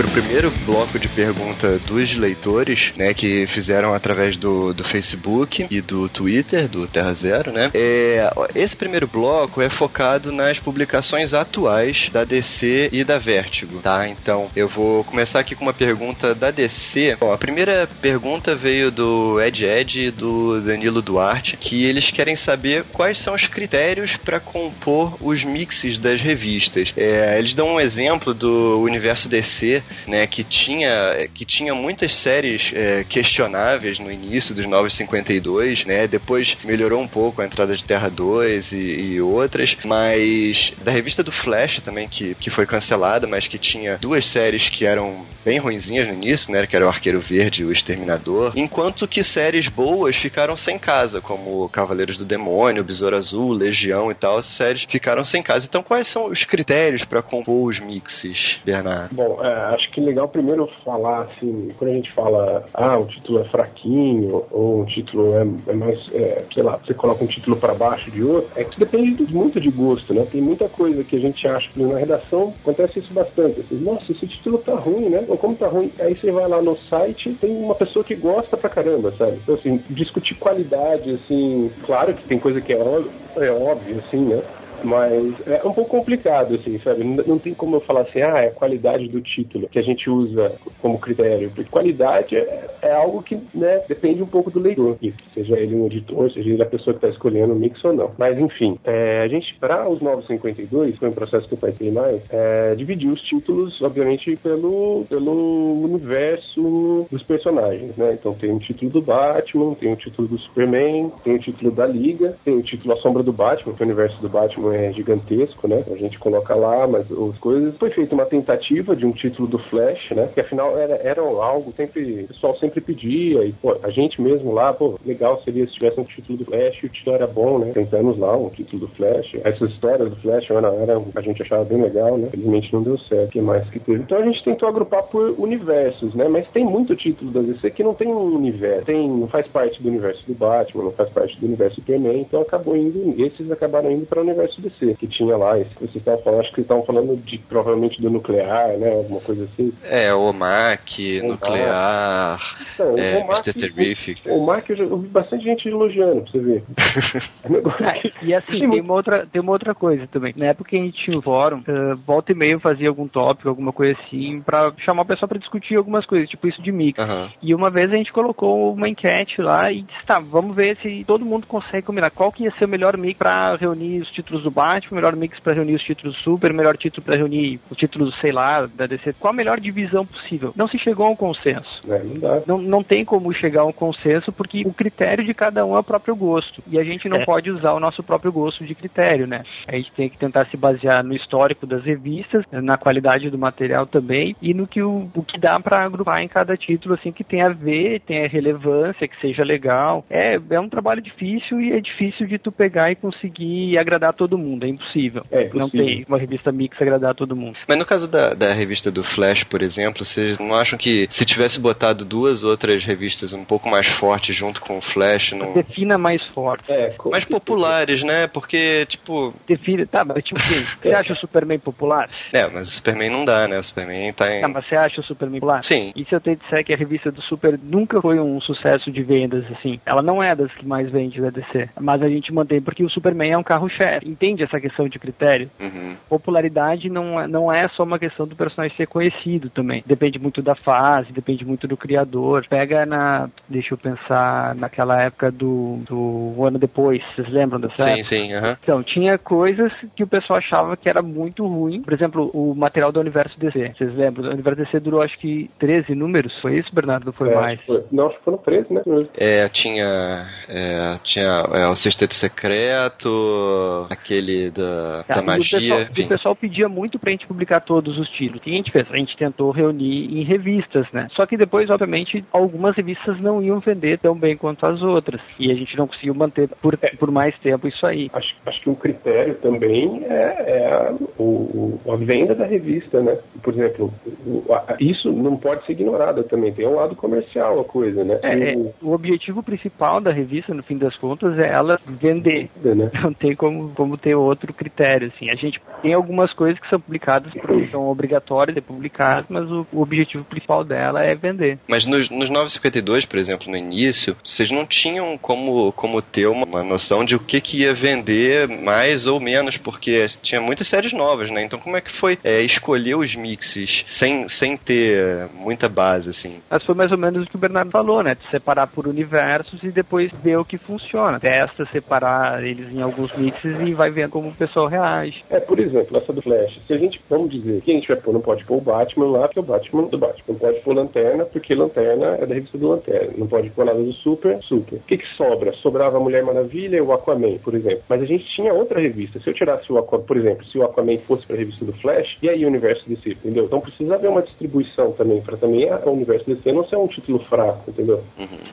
Pro, pro primeiro bloco de pergunta dos leitores, né, que fizeram através do, do Facebook e do Twitter, do Terra Zero, né? É, esse primeiro bloco é focado nas publicações atuais da DC e da Vertigo, tá? Então, eu vou começar aqui com uma pergunta da DC. Bom, a primeira pergunta veio do Ed Ed e do Danilo Duarte, que eles querem saber quais são os critérios para compor os mixes das revistas. É, eles dão um exemplo do universo DC, né, que tinha, que tinha muitas séries é, questionáveis no início dos 952, né, depois melhorou um pouco a entrada de Terra 2 e, e outras, mas da revista do Flash também, que, que foi cancelada, mas que tinha duas séries que eram bem ruinzinhas no início, né, que era o Arqueiro Verde e o Exterminador, enquanto que séries boas ficaram sem casa, como Cavaleiros do Demônio, Besouro Azul, Legião e tal, essas séries ficaram sem casa. Então quais são os critérios para compor os mixes, Bernardo? Bom, é, acho que legal primeiro falar assim, quando a gente fala, ah, o título é fraquinho, ou um título é, é mais, é, sei lá, você coloca um título para baixo de outro, é que depende muito de gosto, né? Tem muita coisa que a gente acha que na redação acontece isso bastante. Assim, Nossa, esse título tá ruim, né? Ou como tá ruim? Aí você vai lá no site, tem uma pessoa que gosta pra caramba, sabe? Então, assim, discutir qualidade, assim, claro que tem coisa que é óbvio, é óbvio assim, né? Mas é um pouco complicado, assim, sabe? Não tem como eu falar assim, ah, é a qualidade do título que a gente usa como critério. Porque qualidade é, é algo que, né, depende um pouco do leitor, seja ele um editor, seja ele a pessoa que está escolhendo o mix ou não. Mas, enfim, é, a gente, para os 952, foi um processo que eu passei mais, é, dividiu os títulos, obviamente, pelo, pelo universo dos personagens, né? Então tem o título do Batman, tem o título do Superman, tem o título da Liga, tem o título A Sombra do Batman, que é o universo do Batman é gigantesco, né? A gente coloca lá, mas as coisas. Foi feita uma tentativa de um título do Flash, né? Que afinal era, era algo sempre. O pessoal sempre pedia, e pô, a gente mesmo lá, pô, legal seria se tivesse um título do Flash o título era bom, né? Tentamos lá um título do Flash. Essas histórias do Flash era, era, a gente achava bem legal, né? Felizmente não deu certo. O que mais que teve? Então a gente tentou agrupar por universos, né? Mas tem muito título da DC que não tem um universo. Tem, não faz parte do universo do Batman, não faz parte do universo do Superman, então acabou indo. Esses acabaram indo para o universo Que tinha lá, esse que vocês estavam falando, acho que estavam falando de provavelmente do nuclear, né? Alguma coisa assim. É, o OMAC, nuclear, então, é, o Mr. Terrific. O OMAC eu já ouvi bastante gente elogiando, pra você ver. é, e assim, tem uma, outra, tem uma outra coisa também. Na época que a gente tinha o fórum, uh, volta e meia fazia algum tópico, alguma coisa assim, pra chamar o pessoal pra discutir algumas coisas, tipo isso de mix. Uhum. E uma vez a gente colocou uma enquete lá e disse, tá, vamos ver se todo mundo consegue combinar qual que ia ser o melhor mix pra reunir os títulos do do Batman, melhor mix para reunir os títulos Super, melhor título para reunir os títulos, sei lá, da DC. Qual a melhor divisão possível? Não se chegou a um consenso. É, não dá. Não, não tem como chegar a um consenso porque o critério de cada um é o próprio gosto. E a gente não É. pode usar o nosso próprio gosto de critério, né? A gente tem que tentar se basear no histórico das revistas, na qualidade do material também e no que o, o que dá para agrupar em cada título, assim, que tem a ver, tem a relevância, que seja legal. É, é um trabalho difícil e é difícil de tu pegar e conseguir agradar todo mundo. É impossível. É impossível. Não tem uma revista mix agradar todo mundo. Mas no caso da, da revista do Flash, por exemplo, vocês não acham que se tivesse botado duas outras revistas um pouco mais fortes junto com o Flash, não... Defina mais forte. É, co- mais populares, né? Porque, tipo, Defina, tá, mas tipo assim, você acha o Superman popular? é, mas o Superman não dá, né? O Superman tá em. Tá, mas você acha o Superman popular? Sim. E se eu te disser que a revista do Super nunca foi um sucesso de vendas, assim? Ela não é das que mais vende da DC. Mas a gente mantém porque o Superman é um carro-chefe. Entende essa questão de critério? Uhum. Popularidade não é, não é só uma questão do personagem ser conhecido também. Depende muito da fase, depende muito do criador. Pega na. Deixa eu pensar naquela época do, do um ano depois. Vocês lembram dessa Sim, época? sim, aham. Então, tinha coisas que o pessoal achava que era muito ruim. Por exemplo, o material do Universo DC. Vocês lembram? O Universo DC durou acho que 13 números. Foi isso, Bernardo? Ou Foi é, mais? foi- não, acho que foram 13, né? É, tinha. É, tinha é, o Sexteto Secreto, aquele da, Tá, da e o magia. pessoal, enfim. o pessoal pedia muito pra gente publicar todos os títulos. O que a gente fez? A gente tentou reunir em revistas, né? Só que depois, obviamente, algumas revistas não iam vender tão bem quanto as outras. E a gente não conseguiu manter por, por mais tempo isso aí. Acho, acho que um critério também é, é a, o, o- a venda da revista, né? Por exemplo, o- a- isso não pode ser ignorado também. Tem um lado comercial a coisa, né? É, é, O- o objetivo principal da revista, no fim das contas, é ela vender. né? Não tem como, como ter outro critério, assim. A gente tem algumas coisas que são publicadas porque são obrigatórias de publicadas, mas o, o objetivo principal dela é vender. Mas nos, nos 952, por exemplo, no início, vocês não tinham como, como ter uma, uma noção de o que, que ia vender mais ou menos, porque tinha muitas séries novas, né? Então como é que foi é, escolher os mixes sem, sem ter muita base, assim? Mas foi mais ou menos o que o Bernardo falou, né? De separar por universos e depois ver o que funciona. Testa separar eles em alguns mixes e vai vendo como o pessoal reage. É, por exemplo, essa do Flash. Se a gente, vamos dizer, que a gente vai pôr, não pode pôr o Batman lá, porque é o Batman do Batman. Não pode pôr Lanterna, porque Lanterna é da revista do Lanterna. Não pode pôr nada do Super, Super. O que que sobra? Sobrava a Mulher Maravilha e o Aquaman, por exemplo. Mas a gente tinha outra revista. Se eu tirasse o Aquaman, por exemplo, se o Aquaman fosse pra revista do Flash, e aí o universo DC, entendeu? Então precisa haver uma distribuição também, pra também a- o universo DC não ser um título fraco, entendeu?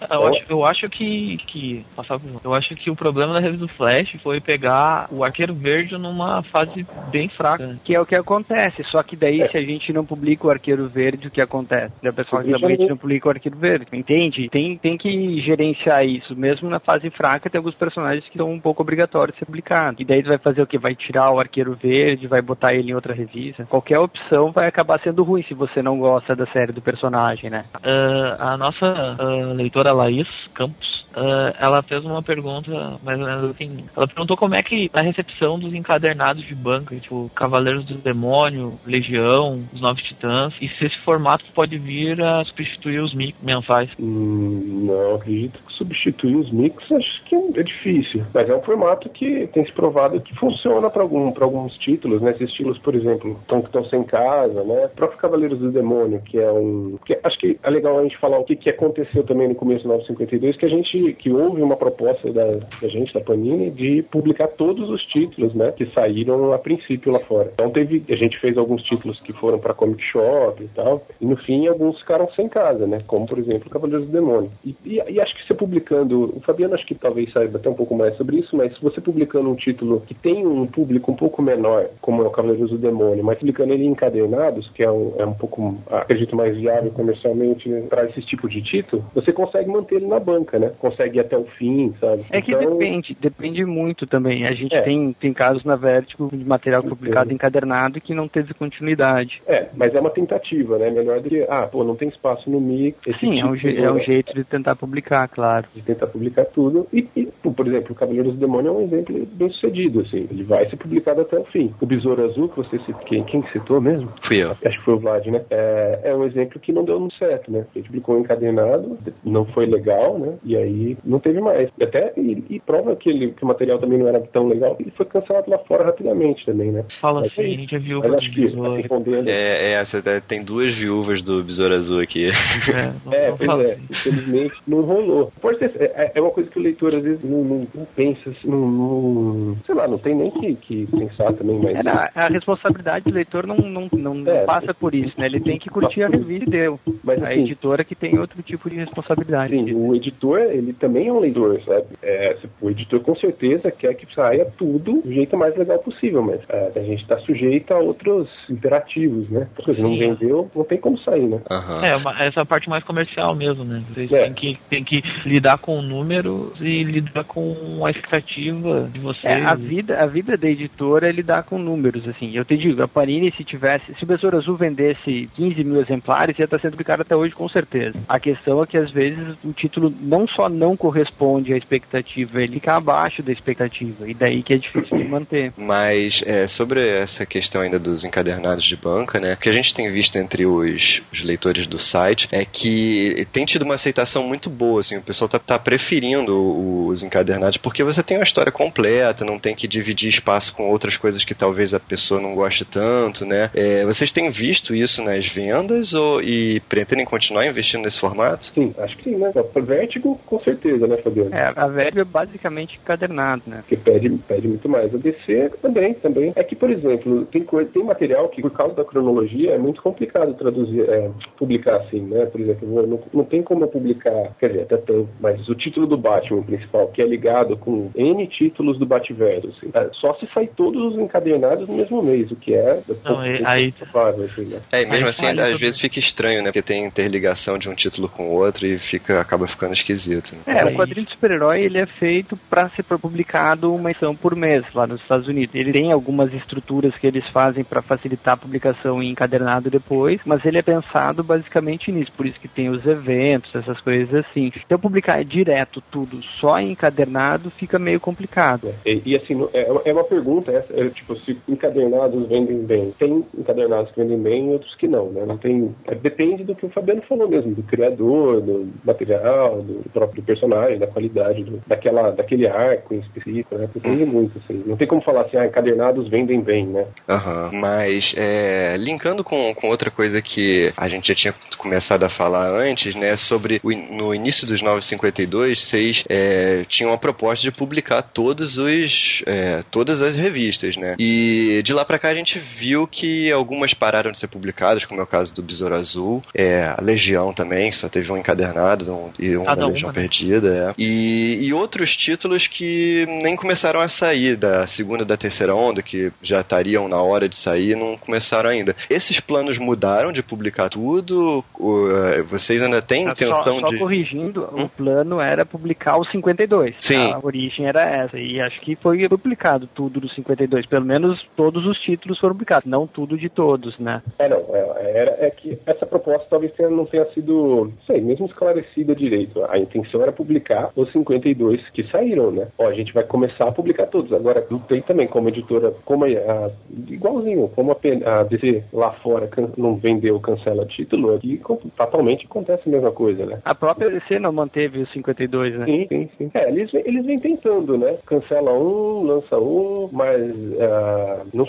Eu acho, eu acho que, que. Passar por- Eu acho que o problema da revista do Flash foi pegar o Arqueiro Verde numa fase bem fraca. Que é o que acontece. Só que daí, se a gente não publica o Arqueiro Verde, o que acontece? O pessoal reclama que a não publica o Arqueiro Verde. Entende? Tem, tem que gerenciar isso. Mesmo na fase fraca, tem alguns personagens que são um pouco obrigatórios de ser publicados. E daí tu vai fazer o quê? Vai tirar o Arqueiro Verde, vai botar ele em outra revista. Qualquer opção vai acabar sendo ruim se você não gosta da série do personagem, né? Ah, a nossa ah, leitora Laís Campos, ah, ela fez uma pergunta mais ou menos assim. Ela perguntou como é que a recepção dos encadernados de banca, tipo Cavaleiros do Demônio, Legião, os Nove Titãs, e se esse formato pode vir a substituir os mensais. Hum, não acredito substituir os mix acho que é difícil. Mas é um formato que tem se provado que funciona para algum, alguns títulos, né? Esses títulos, por exemplo, estão que estão sem casa, né? O próprio Cavaleiros do Demônio, que é um. Que acho que é legal a gente falar o que, que aconteceu também no começo do 952, que a gente que houve uma proposta da, da gente, da Panini, de publicar todos os títulos, né? Que saíram a princípio lá fora. Então teve. A gente fez alguns títulos que foram para Comic Shop e tal. E no fim alguns ficaram sem casa, né? Como por exemplo Cavaleiros do Demônio. E, e, e acho que você publicando. O Fabiano acho que talvez saiba até um pouco mais sobre isso, mas se você publicando um título que tem um público um pouco menor, como é o Cavaleiros do Demônio, mas publicando ele em encadernados, que é um, é um pouco, acredito, mais viável comercialmente para esse tipo de título, você consegue manter ele na banca, né? Consegue ir até o fim, sabe? É que Então, depende, depende muito também. A gente É. tem, tem casos na Vertigo de material publicado encadernado que não teve continuidade. É, mas é uma tentativa, né? Melhor do que, ah, pô, não tem espaço no mix. Sim, é um, je- é um né? jeito de tentar publicar, claro. Claro. De tentar publicar tudo. E, e, por exemplo, o Cavaleiro do Demônio é um exemplo bem sucedido, assim. Ele vai ser publicado até o fim. O Besouro Azul, que você citou, quem, quem citou mesmo? Fui eu. Acho que foi o Vlad, né? É, é um exemplo que não deu muito certo, né? A gente publicou encadernado, não foi legal, né? E aí não teve mais. E até e, e prova que, ele, que o material também não era tão legal, ele foi cancelado lá fora rapidamente também, né? Fala Mas assim, é a gente viu Mas acho que respondendo. É, é, você tá- tem duas viúvas do Besouro Azul aqui. É, não, É, não pois fala é, assim. infelizmente não rolou. Pode ter, é, é uma coisa que o leitor às vezes não, não, não pensa, assim, não, não- sei lá, não tem nem que, que pensar também, mas. É, a, a responsabilidade do leitor não, não, não, não É. passa por isso, né? Ele tem que curtir a revista e deu. Mas A assim, editora que tem outro tipo de responsabilidade. Sim, o editor, ele também é um leitor, sabe? É, o editor com certeza quer que saia tudo do jeito mais legal possível, mas é, a gente está sujeito a outros imperativos, né? Se não vendeu, não tem como sair, né? Aham. É, essa é a parte mais comercial mesmo, né? Vocês É. têm, que, têm que lidar com números e lidar com a expectativa de vocês. É, a vida, a vida da editora é lidar com números, assim. Eu te digo, a Panini, se tivesse, se o Besouro Azul vendesse 15 mil exemplares, ia estar sendo publicado até hoje, com certeza. A questão é que, às vezes, o título não só não corresponde à expectativa, ele fica abaixo da expectativa. E daí que é difícil de manter. Mas é, sobre essa questão ainda dos encadernados de banca, né? O que a gente tem visto entre os, os leitores do site é que tem tido uma aceitação muito boa, assim, o pessoal tá, tá preferindo os encadernados porque você tem uma história completa, não tem que dividir espaço com outras coisas que talvez a pessoa não goste tanto, né? É, vocês têm visto isso nas vendas ou, e pretendem continuar investindo nesse formato? Sim, acho que sim, né? Para Vertigo, com certeza, né, Fabiano? É, a velha é basicamente encadernado, né? Porque pede, pede muito mais. A DC também, também. É que, por exemplo, tem, coisa, tem material que, por causa da cronologia, é muito complicado traduzir, é, publicar assim, né? Por exemplo, não, não tem como eu publicar, quer dizer, até tem, mas o título do Batman principal, que é ligado com N títulos do Bativerso, assim, é, só se sai todos os encadernados no mesmo mês, o que é... Não, é- aí- provável, assim, né? É, mesmo Aí assim, falha às vezes fica estranho, né? Porque tem interligação de um título com o outro e fica, acaba ficando esquisito. Né? É, Aí- o quadrinho de super-herói ele é feito para ser publicado uma edição por mês lá nos Estados Unidos. Ele tem algumas estruturas que eles fazem para facilitar a publicação em encadernado depois, mas ele é pensado basicamente nisso, por isso que tem os eventos, essas coisas assim. Então publicar direto tudo só encadernado fica meio complicado. E, e, assim, é, é uma pergunta, essa, é, tipo, se encadernados vendem bem. Tem encadernados que vendem bem e outros que não, né? Não tem, é, depende do que o Fabiano falou mesmo, do criador, do material, do próprio personagem, da qualidade, do- daquela, daquele arco em específico, né? Depende muito, assim. Não tem como falar assim, ah, encadernados vendem bem, né? Aham. Mas, é, linkando com, com outra coisa que a gente já tinha começado a falar antes, né, sobre o no início dos 952, vocês é, tinham a proposta de publicar todos os, é, todas as revistas, né? E de lá pra cá a gente viu que algumas pararam de ser publicadas, como é o caso do Besouro Azul, é, a Legião também, só teve um encadernado um, e um Cada da uma, Legião né? Perdida, é. E, e outros títulos que nem começaram a sair da segunda e da terceira onda, que já estariam na hora de sair, não começaram ainda. Esses planos mudaram de publicar tudo? Eh, vocês ainda têm Só- intenção só, de. corrigindo, Hum? O plano era publicar os 52. Sim. A origem era essa. E acho que foi publicado tudo dos 52. Pelo menos todos os títulos foram publicados. Não tudo de todos, né? É, não, é, era, é que essa proposta talvez tenha- não tenha sido, não sei, mesmo esclarecida direito. A intenção era publicar os 52 que saíram, né? Ó, a gente vai começar a publicar todos. Agora, não tem também como editora, como a, a- igualzinho, como a, a DC lá fora can- não vendeu, cancela título, aqui fatalmente acontece a mesma coisa, né? A própria DC não manteve os 52, né? Sim, sim, sim. É, eles, vêm- eles vêm tentando, né? Cancela um, lança um, mas ah, não,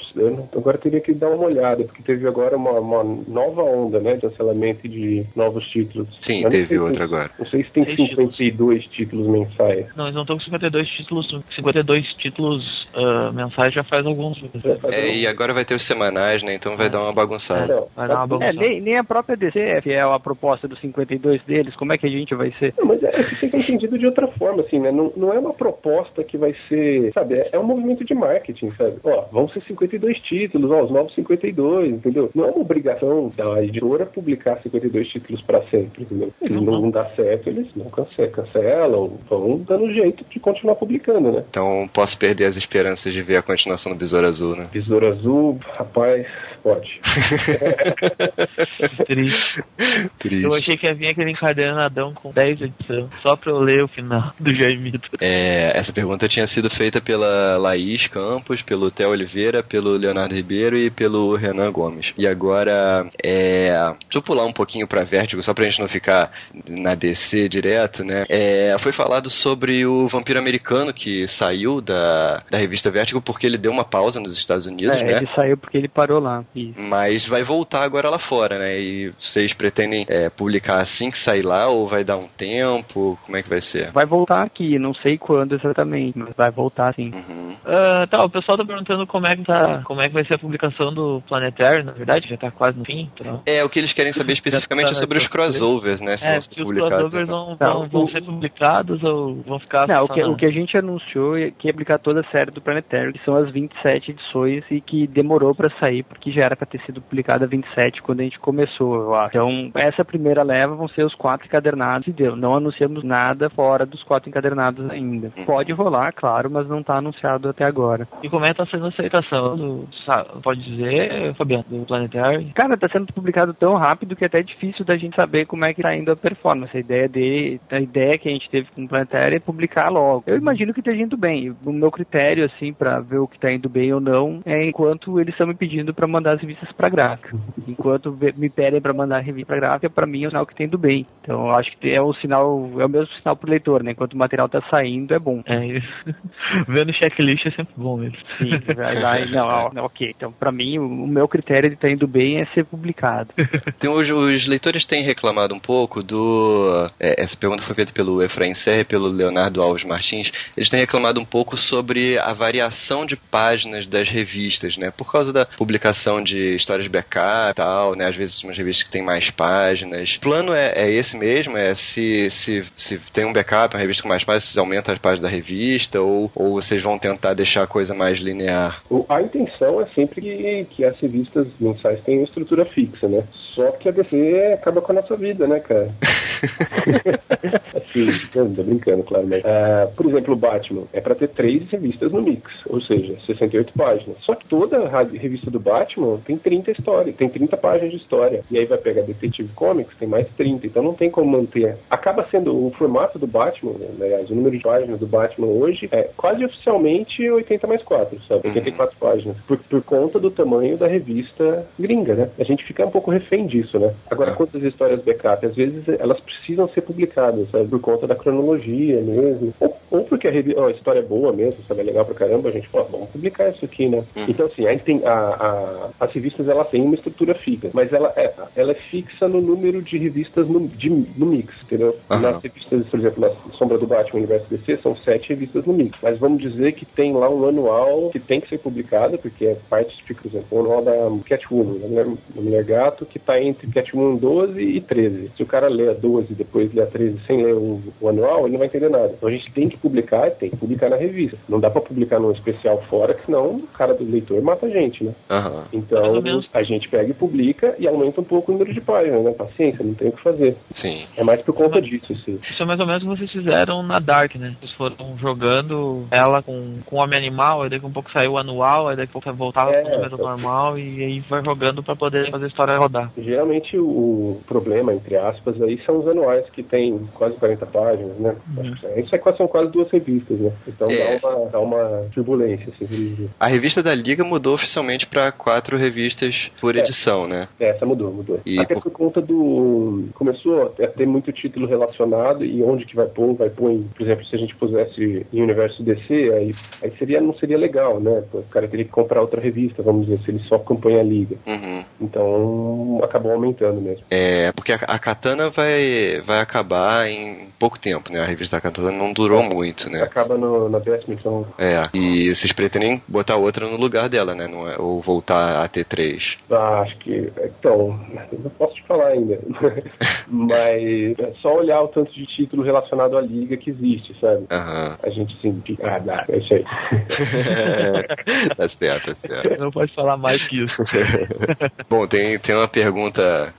agora teria que dar uma olhada, porque teve agora uma, uma nova onda, né? De cancelamento de novos títulos. Sim, não teve sei se- outra agora. Não sei se tem Seis 52 títulos mensais. Não, eles não estão com 52 títulos, 52 títulos ah, mensais já faz alguns meses. É, e agora vai ter os semanais, né? Então vai dar uma bagunçada. Não, Vai dar uma É, bagunça. nem, nem a própria DC é fiel à proposta dos 52 deles. Como é que a gente vai ser? Não, mas é que ser entendido de outra forma, assim, né? Não, não é uma proposta que vai ser, sabe? É, é um movimento de marketing, sabe? Ó, vão ser 52 títulos, ó, os novos 52, entendeu? Não é uma obrigação da editora publicar 52 títulos pra sempre, entendeu? Se Não, não, não. dá certo, eles não cancelam, cancelam, vão dando jeito de continuar publicando, né? Então posso perder as esperanças de ver a continuação do Besouro Azul, né? Besouro Azul, rapaz, mascote. Triste. Triste. Eu achei que ia vir aquele encadernadão com 10 edições, só pra eu ler o final do Jaimito. É, essa pergunta tinha sido feita pela Laís Campos, pelo Theo Oliveira, pelo Leonardo Ribeiro e pelo Renan Gomes. E agora, é, deixa eu pular um pouquinho pra Vertigo, só pra gente não ficar na DC direto, né? É, foi falado sobre o Vampiro Americano que saiu da, da revista Vertigo porque ele deu uma pausa nos Estados Unidos, É, né? ele saiu porque ele parou lá. Isso. Mas vai voltar agora lá fora, né? E vocês pretendem é, publicar assim que sair lá ou vai dar um tempo? Como é que vai ser? Vai voltar aqui, não sei quando exatamente, mas vai voltar sim. Uhum. Ah, tá, o pessoal tá perguntando como é que tá, como é que vai ser a publicação do Planetário, na verdade, já tá quase no fim. Então. É, o que eles querem saber especificamente é sobre os crossovers, né? Se É, vão se ser os publicados. crossovers ou não. vão, Tá, vão, o- ser publicados ou vão ficar Não, o que, o que a gente anunciou é que ia publicar toda a série do Planetário, que são as 27 edições e que demorou pra sair, porque já era pra ter sido publicada 27 quando a gente começou, eu acho. Então, essa primeira leva vão ser os quatro encadernados e deu. Não anunciamos nada fora dos quatro encadernados ainda. Uhum. Pode rolar, claro, mas não tá anunciado até agora. E como é que tá sendo a aceitação do. Pode dizer, Fabiano, do Planetário? Cara, tá sendo publicado tão rápido que é até difícil da gente saber como é que tá indo a performance. A ideia de, a ideia que a gente teve com o Planetário é publicar logo. Eu imagino que esteja indo bem. O meu critério, assim, pra ver o que tá indo bem ou não, é enquanto eles estão me pedindo pra mandar as revistas pra gráfica. Enquanto me pedem pra mandar a revista pra gráfica, pra mim é o sinal que tá indo bem. Então eu acho que é o sinal, é o mesmo sinal pro leitor, né? Enquanto o material tá saindo, é bom. É isso. Vendo checklist é sempre bom mesmo. Sim, vai lá e não, ó, ok. Então, pra mim, o, o meu critério de tá indo bem é ser publicado. Tem, os, os leitores têm reclamado um pouco do. é, essa pergunta foi feita pelo Efraim Serra e pelo Leonardo Alves Martins. Eles têm reclamado um pouco sobre a variação de páginas das revistas, né? Por causa da publicação de histórias de backup e tal, né? Às vezes umas revistas que tem mais páginas. O plano é, é esse mesmo? É se, se, se tem um backup, uma revista com mais páginas, vocês aumentam as páginas da revista? Ou, ou vocês vão tentar deixar a coisa mais linear? A intenção é sempre que, que as revistas mensais tenham estrutura fixa, né? Só que a DC acaba com a nossa vida, né, cara? assim, não, tô brincando, claro, mas. ah, por exemplo, o Batman é pra ter três revistas no mix, ou seja, 68 páginas. Só que toda a revista do Batman tem 30 histórias, tem 30 páginas de história. E aí vai pegar Detective Comics, tem mais 30, então não tem como manter. Acaba sendo o formato do Batman, né, aliás, o número de páginas do Batman hoje é quase oficialmente 80 mais 4, sabe? 84 páginas. Por, por conta do tamanho da revista gringa, né? A gente fica um pouco refém disso, né? Agora, quantas histórias backup? Às vezes elas precisam ser publicadas, sabe? Por conta da cronologia mesmo. Ou, ou porque a, ó, a história é boa mesmo, sabe? É legal pra caramba, a gente fala, vamos publicar isso aqui, né? Então, assim, aí tem a, a- as revistas, elas têm uma estrutura fixa, mas ela é, ela é fixa no número de revistas no, de, no mix, entendeu? Aham. Nas revistas, por exemplo, na Sombra do Batman Universo DC, são sete revistas no mix. Mas vamos dizer que tem lá um anual que tem que ser publicado, porque é parte, por exemplo, o anual da Catwoman, da Mulher, da Mulher Gato, que está entre Catwoman 12 e 13. Se o cara lê a 12 e depois lê a 13 sem ler o, o anual, ele não vai entender nada. Então a gente tem que publicar, tem que publicar na revista. Não dá para publicar num especial fora, que senão o cara do leitor mata a gente, né? Aham. Então a gente pega e publica e aumenta um pouco o número de páginas, né? Paciência, não tem o que fazer. Sim. É mais por conta disso, assim. Isso é mais ou menos o que vocês fizeram na Dark, né? Vocês foram jogando ela com, com Homem Animal, aí daqui a pouco saiu o anual, aí daqui a pouco voltava É, pro número tá. normal e aí vai jogando pra poder fazer a história rodar. Geralmente o problema, entre aspas, aí são os anuais que tem quase 40 páginas, né? Acho que é- Isso é quase, são quase duas revistas, né? Então É. dá, uma, dá uma turbulência, assim. A revista da Liga mudou oficialmente para quatro revistas por É. edição, né? É, Essa mudou, mudou. E Até por- por conta do. Começou a ter muito título relacionado e onde que vai pôr, vai pôr em. Por exemplo, se a gente pusesse em universo DC, aí, aí seria, não seria legal, né? O cara teria que comprar outra revista, vamos dizer, se ele só acompanha a liga. Uhum. Então acabou aumentando mesmo. É, porque a, a Katana vai, vai acabar em pouco tempo, né? A revista da Katana não durou muito, né? Acaba no- na décima edição. É, e vocês pretendem botar outra no lugar dela, né? Não é, ou voltar a ter três. Ah, acho que. Então, não posso te falar ainda. Mas é só olhar o tanto de título relacionado à liga que existe, sabe? Aham. A gente sim. Ah, dá, é isso aí. tá certo, tá certo. Não pode falar mais que isso. Bom, tem, tem uma pergunta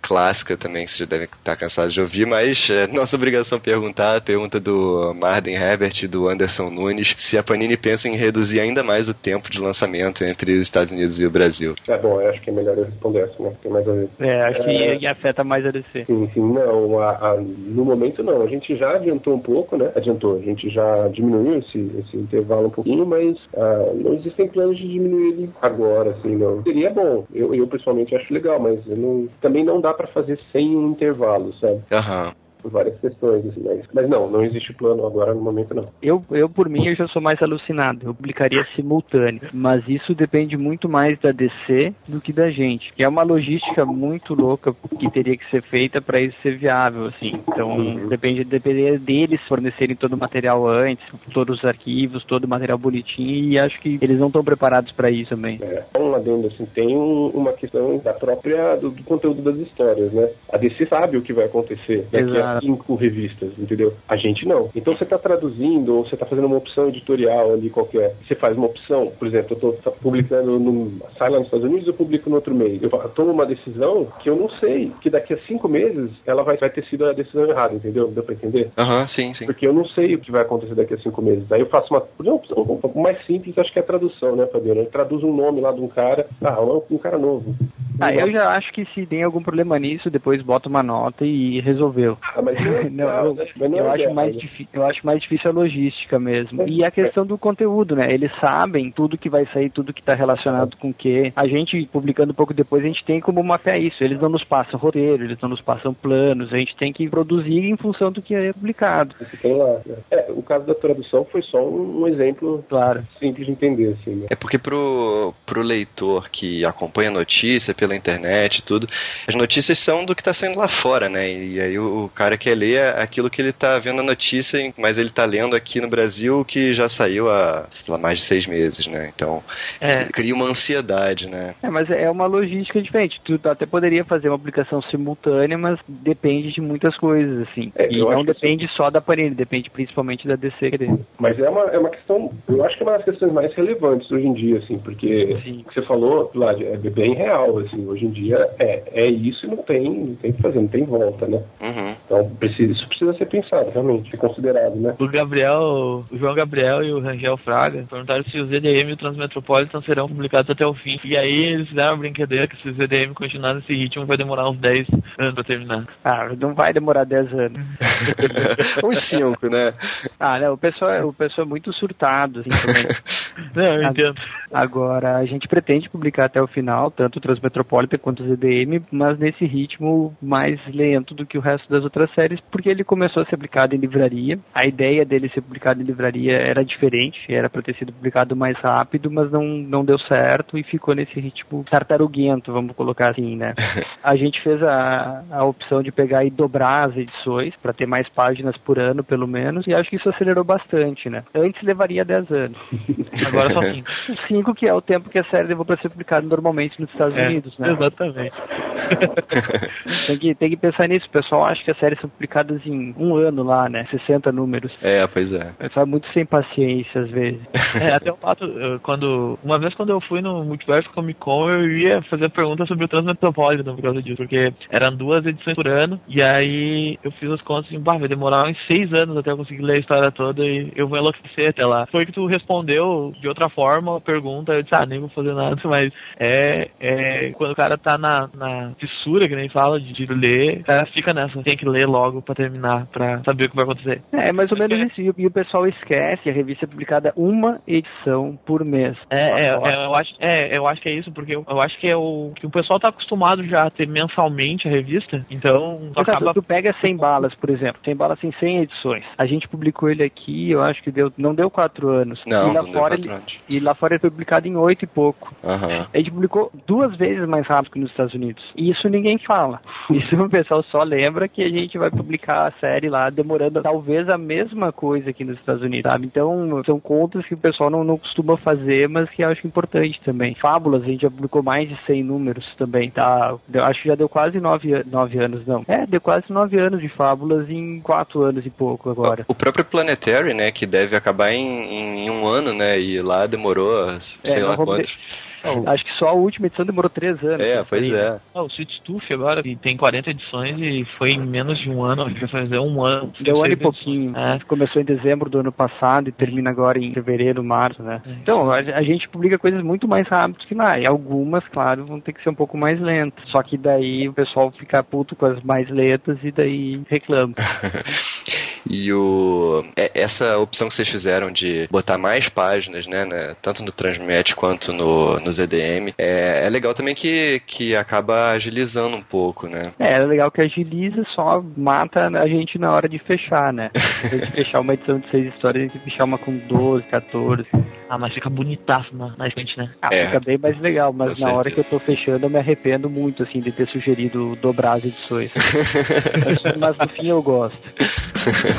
clássica também que vocês já devem estar cansados de ouvir, mas é nossa obrigação perguntar, a pergunta do Marden Herbert e do Anderson Nunes se a Panini pensa em reduzir ainda mais o tempo de lançamento entre os Estados Unidos e o Brasil. É bom, eu acho que é melhor eu responder essa, né? Tem mais a ver. É, acho É. que afeta mais a DC. Sim, sim, não, a- a- no momento não. A gente já adiantou um pouco, né? Adiantou, a gente já diminuiu esse, esse intervalo um pouquinho, mas ah, não existem planos de diminuir ele agora, assim, não. Seria bom, eu, eu pessoalmente acho legal, mas eu não- também não dá pra fazer sem um intervalo, sabe? Aham. Por várias questões, assim, mas, mas não, não existe plano agora no momento não. Eu, eu, por mim, eu já sou mais alucinado. Eu publicaria simultâneo. Mas isso depende muito mais da DC do que da gente. É uma logística muito louca que teria que ser feita para isso ser viável, assim. Então, depende, dependeria deles fornecerem todo o material antes, todos os arquivos, todo o material bonitinho. E acho que eles não estão preparados para isso também. É, um adendo assim, tem um- uma questão da própria do, do conteúdo das histórias, né? A DC sabe o que vai acontecer daqui a Exato. cinco revistas, entendeu? A gente não. Então você está traduzindo ou você está fazendo uma opção editorial ali qualquer. Você faz uma opção, por exemplo, eu estou publicando no sai lá nos Estados Unidos, eu publico no outro mês. Eu tomo uma decisão que eu não sei que daqui a cinco meses ela vai, vai ter sido a decisão errada, entendeu? Deu para entender? Aham, sim, sim. Porque eu não sei o que vai acontecer daqui a cinco meses. Aí eu faço uma. Um pouco mais simples, acho que é a tradução, né, Fabiano? Eu traduzo um nome lá de um cara. Ah, um, um cara novo. Ah, eu já acho que se tem algum problema nisso, depois bota uma nota e resolveu. Ah, mas não eu, eu é acho mais né? eu acho mais difícil a logística mesmo. E a questão do conteúdo, né? Eles sabem tudo que vai sair, tudo que está relacionado com o que. A gente, publicando um pouco depois, a gente tem como mapear isso. Eles não nos passam roteiro, eles não nos passam planos, a gente tem que produzir em função do que é publicado. Lá. né? É, o caso da tradução foi só um, um exemplo Claro. simples de entender, assim, né? É porque pro, pro leitor que acompanha a notícia pela internet e tudo, as notícias são do que tá saindo lá fora, né? E aí o, o cara quer ler aquilo que ele tá vendo na notícia, mas ele tá lendo aqui no Brasil que já saiu há sei lá, mais de seis meses, né? Então É. cria uma ansiedade, né? É, mas é uma logística diferente. Tu até poderia fazer uma aplicação simultânea, mas depende de muitas coisas, assim. É, e não que depende só da Panini, depende principalmente da DC dele. Mas é uma, é uma questão, eu acho que é uma das questões mais relevantes hoje em dia, assim, porque Sim. o que você falou, Vlad, é bem real, assim, hoje em dia é, é isso e não tem, não tem o que fazer, não tem volta, né? Uhum. Então precisa, isso precisa ser pensado, realmente, ser considerado, né? O Gabriel, o João Gabriel e o Rangel Fraga perguntaram se o ZDM e o Transmetropolitan serão publicados até o fim. E aí eles fizeram uma brincadeira que se o ZDM continuar nesse ritmo vai demorar uns 10 anos pra terminar. Ah, não vai demorar 10 anos. Uns cinco, né? Ah, não, o pessoal, é- o pessoal é muito surtado, assim, também. Não, eu entendo. Agora, a gente pretende publicar até o final, tanto o Transmetropolitan quanto o ZDM, mas nesse ritmo mais lento do que o resto das outras séries, porque ele começou a ser publicado em livraria. A ideia dele ser publicado em livraria era diferente, era para ter sido publicado mais rápido, mas não, não deu certo e ficou nesse ritmo tartaruguento, vamos colocar assim, né? A gente fez a, a opção de pegar e dobrar as edições, para ter mais páginas por ano, pelo menos, e acho que isso acelerou bastante, né? Antes levaria 10 anos. Agora só 5. Os cinco que é o tempo que a série levou para ser publicada normalmente nos Estados Unidos, né? Exatamente. Tem que, tem que pensar nisso. O pessoal acha que as séries são publicadas em um ano lá, né? 60 números. É, pois é. Pessoal é muito sem paciência às vezes. É, até o fato, quando. Uma vez quando eu fui no Multiverso Comic Con, eu ia fazer pergunta sobre o Transmetropolitan por causa disso, porque eram duas edições por ano, e aí eu fiz as contas e bah, vai demorar uns seis anos até eu conseguir ler a história toda e eu vou enlouquecer até lá. Foi que tu respondeu de outra forma a pergunta, eu disse, ah, nem vou fazer nada, mas é, é quando o cara tá na, na fissura, que nem fala, de, de ler, o cara fica nessa, tem que ler logo pra terminar, pra saber o que vai acontecer. É, mais ou menos isso. E o- E o pessoal esquece, a revista é publicada uma edição por mês. É, é, é, eu acho, é, eu acho que é isso, porque eu, eu acho que é o que o pessoal tá acostumado já a ter mensalmente a revista, então tu acaba Tu pega 100 balas, por exemplo. 100 balas tem 100 edições. A gente publicou ele aqui, eu acho que deu, não deu 4 anos. Não, e lá não deu fora quatro ele, anos. E lá fora ele foi publicado em 8 e pouco. Aham. A gente publicou duas vezes mais rápido que nos Estados Unidos. E isso ninguém fala. Isso o pessoal só lembra que a gente vai publicar a série lá demorando talvez a mesma coisa aqui nos Estados Unidos, sabe? Então são contas que o pessoal não, não costuma fazer, mas que eu acho importante também. Fábulas, a gente já publicou mais de 100 números também, tá? Eu acho que já deu quase 9, nove anos, não. É, deu quase 9 anos de Fábulas em 4 anos e pouco agora. O próprio Planetary, né, que deve acabar em, em um ano, né, e lá demorou É, sei não lá vamos Acho que só a última edição demorou três anos. É, pois é. Ah, o Sweet Tooth agora, tem 40 edições e foi em menos de um ano, vai fazer um ano. Deu um ano e pouquinho. É. Começou em dezembro do ano passado e termina agora em fevereiro, março, né? É. Então, a, a gente publica coisas muito mais rápido que lá. E algumas, claro, vão ter que ser um pouco mais lentas. Só que daí o pessoal fica puto com as mais lentas e daí reclama. E o é- essa opção que vocês fizeram de botar mais páginas, né, né, tanto no Transmet quanto no, no ZDM, é, é legal também que, que acaba agilizando um pouco, né? É, é legal que agiliza, só mata a gente na hora de fechar, né? A gente fechar uma edição de seis histórias, a gente fechar uma com 12, 14. Ah, mas fica bonitaço na, na frente, né? Ah, É. fica bem mais legal, mas na hora que eu tô fechando eu me arrependo muito, assim, de ter sugerido dobrar as edições. mas, mas no fim eu gosto.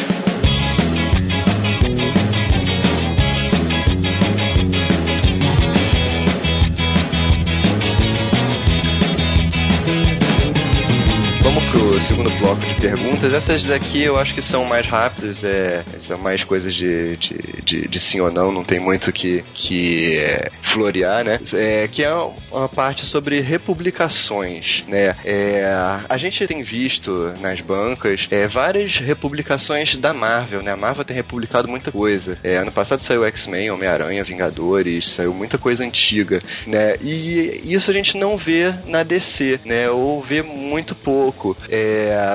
segundo bloco de perguntas. Essas daqui eu acho que são mais rápidas, é, são mais coisas de, de, de, de sim ou não, não tem muito que, que é, florear, né? É, que é uma parte sobre republicações, né? É, a gente tem visto nas bancas é, várias republicações da Marvel, né? A Marvel tem republicado muita coisa. É, ano passado saiu X-Men, Homem-Aranha, Vingadores, saiu muita coisa antiga, né? E isso a gente não vê na DC, né? Ou vê muito pouco. É,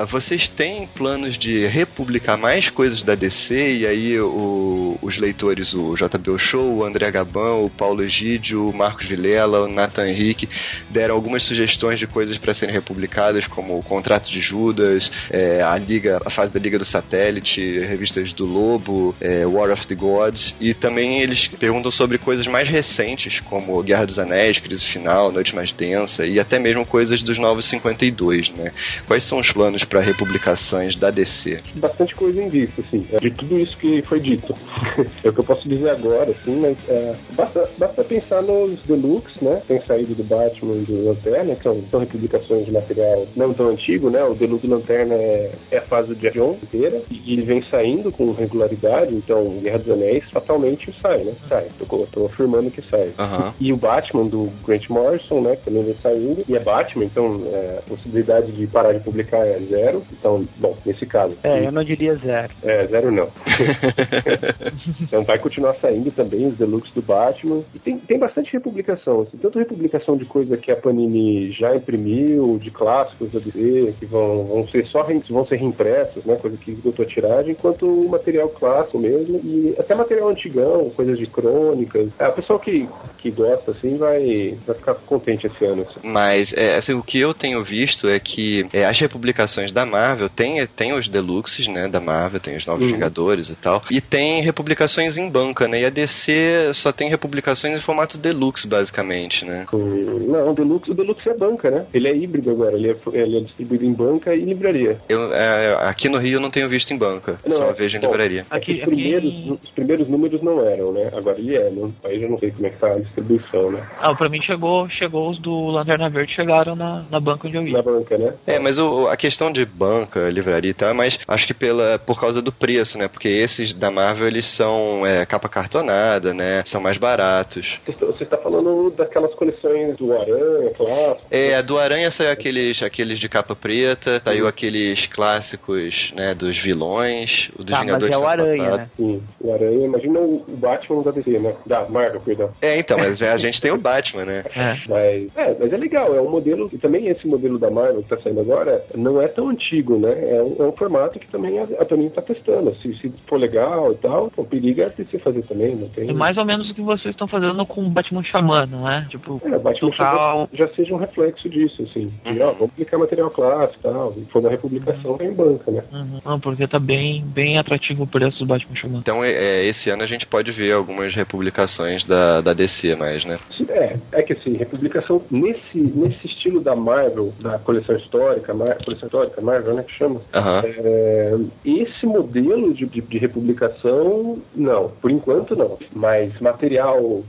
vocês têm planos de republicar mais coisas da DC e aí o- os leitores, o JB Show, o André Gabão, o Paulo Egídio, o Marcos Vilela, o Nathan Henrique, deram algumas sugestões de coisas para serem republicadas, como o Contrato de Judas, é, a Liga, a fase da Liga do Satélite, revistas do Lobo, é, War of the Gods, e também eles perguntam sobre coisas mais recentes, como Guerra dos Anéis, Crise Final, Noite Mais Densa, e até mesmo coisas dos Novos 52, né? Quais são os planos para republicações da DC? bastante coisa em vista, assim, é, de tudo isso que foi dito. é o que eu posso dizer agora, assim, mas é, basta, basta pensar nos deluxe, né? Tem saído do Batman e do Lanterna, que são, são republicações de material não tão antigo, né? O deluxe do Lanterna é, é a fase Jeff Jones inteira, e ele vem saindo com regularidade, então Guerra dos Anéis fatalmente sai, né? Sai, tô, tô afirmando que sai. Aham. E o Batman do Grant Morrison, né, que também vem saindo, e é Batman, então é, a possibilidade de parar de publicar é zero. Então, bom, nesse caso. É, eu não diria zero. É, zero não. então vai continuar saindo também os deluxe do Batman. E tem, tem bastante republicação, assim, tanto republicação de coisa que a Panini já imprimiu, de clássicos da DC, que vão, vão ser só re- vão ser reimpressos, né? Coisa que esgotou a tiragem, quanto material clássico mesmo, e até material antigão, coisas de crônicas. É, o pessoal que, que gosta, assim, vai, vai ficar contente esse ano. Assim. Mas é, assim, o que eu tenho visto é que é, as republicações da Marvel tem, tem os deluxes, né, da Marvel, tem os Novos Uhum. Vingadores e tal, e tem republicações em banca, né, e a DC só tem republicações em formato deluxe, basicamente, né. Não, o Deluxe, o Deluxe é banca, né? Ele é híbrido agora, ele é, ele é distribuído em banca e livraria. Eu, é, aqui no Rio eu não tenho visto em banca, Não, só é- vejo em bom, livraria. Aqui- os, primeiros, aqui- os primeiros números não eram, né? Agora ele é, né? Aí eu não sei como é que tá a distribuição, né? Ah, pra mim chegou, chegou os do Lanterna Verde, chegaram na, na banca onde eu ia. Na banca, né? É, mas o, a questão de banca, livraria e tal, é mais, acho que pela, por causa do preço, né? Porque esses da Marvel, eles são é, capa cartonada, né? São mais baratos. Você está- está falando daquelas coleções do Aranha, clássico. É, a do Aranha saiu aqueles, aqueles de capa preta, saiu aqueles clássicos, né, dos vilões, o dos Tá, mas Vingadores é o Aranha, passado. né? Sim, o Aranha. Imagina o Batman da DC, né? Da Marvel, perdão. É, então, mas a gente tem o Batman, né? É. Mas é, mas é legal, é um modelo, e também esse modelo da Marvel que tá saindo agora, não é tão antigo, né? É um, é um formato que também a, a Panini tá testando. Se, se for legal e tal, o perigo é DC fazer também, não tem... É mais ou menos o que vocês estão fazendo com o Batman Xamã, não é? Tipo, É, Batman total- já, seja um reflexo disso, assim. E, ó, vamos publicar material clássico e tal. Se for uma republicação, é em banca, né? Uhum. Não, porque tá bem, bem atrativo o preço do Batman Xamã. Então, é, é, esse ano a gente pode ver algumas republicações da, da DC mais, né? É, é que assim, republicação nesse, nesse estilo da Marvel, da coleção histórica, Coleção histórica, Marvel, né, que chama. Aham. É, esse modelo de, de, de republicação, não. Por enquanto, não. Mas material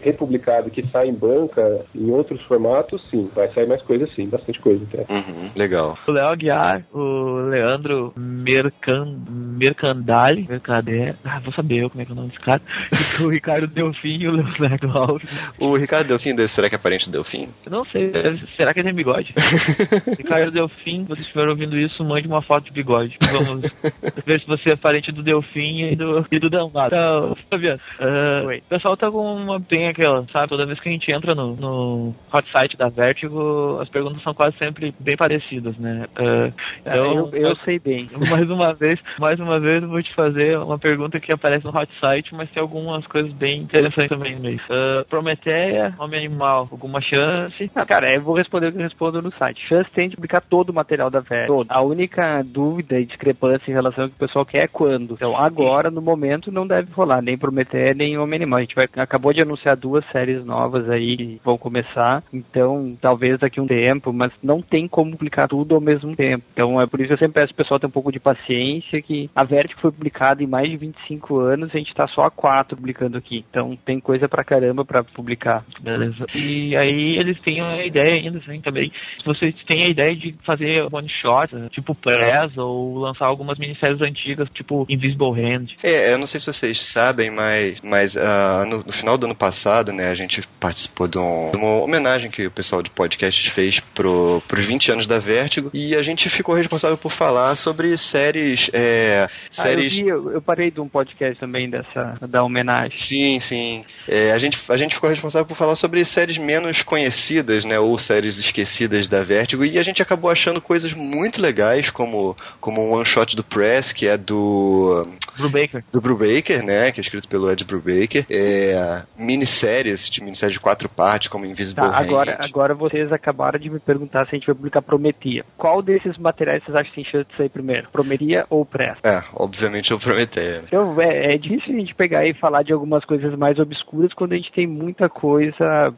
republicado que sai em banca em outros formatos, sim. Vai sair mais coisa, sim. Bastante coisa até. Uhum, legal. O Léo Aguiar, o Leandro Mercan... Mercandali, Mercader, ah, vou saber eu como é que é o nome desse cara, o Ricardo Delfim e o Leonardo Alves. O Ricardo Delfim, desse- será que é parente do Delfim? Eu não sei, será que ele tem bigode? Ricardo Delfim, se vocês estiverem ouvindo isso, mande uma foto de bigode. Vamos ver se você é parente do Delfim e do, e do Dambado. Então, Fabiano, ah, Oi. o pessoal tá com uma. Tem aquela, sabe? Toda vez que a gente entra no, no hot site da Vertigo, as perguntas são quase sempre bem parecidas, né? Ah, então, eu, eu sei bem. mais uma vez, mais uma vez eu vou te fazer uma pergunta que aparece no hot site, mas tem algumas coisas bem interessantes também no. Ah, Prometeia, homem animal, alguma chance? Ah, cara, eu vou responder o que eu respondo no site. Chance tem de publicar todo o material da VET. Todo. A única dúvida e discrepância em relação ao que o pessoal quer é quando. Então, agora, no momento, não deve rolar nem Prometeia, nem Homem Animal. A gente vai, acabou de anunciar duas séries novas aí que vão começar. Então, talvez daqui a um tempo, mas não tem como publicar tudo ao mesmo tempo. Então, é por isso que eu sempre peço pro pessoal ter um pouco de paciência, que a Vertigo foi publicada em mais de 25 anos, a gente tá só há quatro publicando aqui. Então, tem coisa pra caramba pra publicar. Beleza. E aí eles têm a ideia ainda, assim, também. Se vocês têm a ideia de fazer one shot, tipo Press, ou lançar algumas minisséries antigas, tipo Invisible Hand. É, eu não sei se vocês sabem, mas, mas ah, no, no final do ano passado, né, a gente participou de, um- de uma homenagem que o pessoal de podcasts fez pro, pros 20 anos da Vertigo e a gente ficou responsável por falar sobre séries. É, Ah, eu, séries. vi, eu, eu parei de um podcast também dessa, da homenagem. Sim, sim. É, a, gente, a gente ficou responsável por falar sobre séries menos conhecidas, né? Ou séries esquecidas da Vertigo. E a gente acabou achando coisas muito legais, como, como um one shot do Press, que é do. Brubaker. do Brubaker, né? Que é escrito pelo Ed Brubaker. É, minisséries, de minissérie de quatro partes, como Invisible Tá, Hand. agora, agora vocês acabaram de me perguntar se a gente vai publicar Prometia. Qual desses materiais vocês acham que tem chance de sair primeiro? Prometia ou Press? É, obviamente eu Prometeia. né? Então, é, é difícil a gente pegar e falar de algumas coisas mais obscuras quando a gente tem muita coisa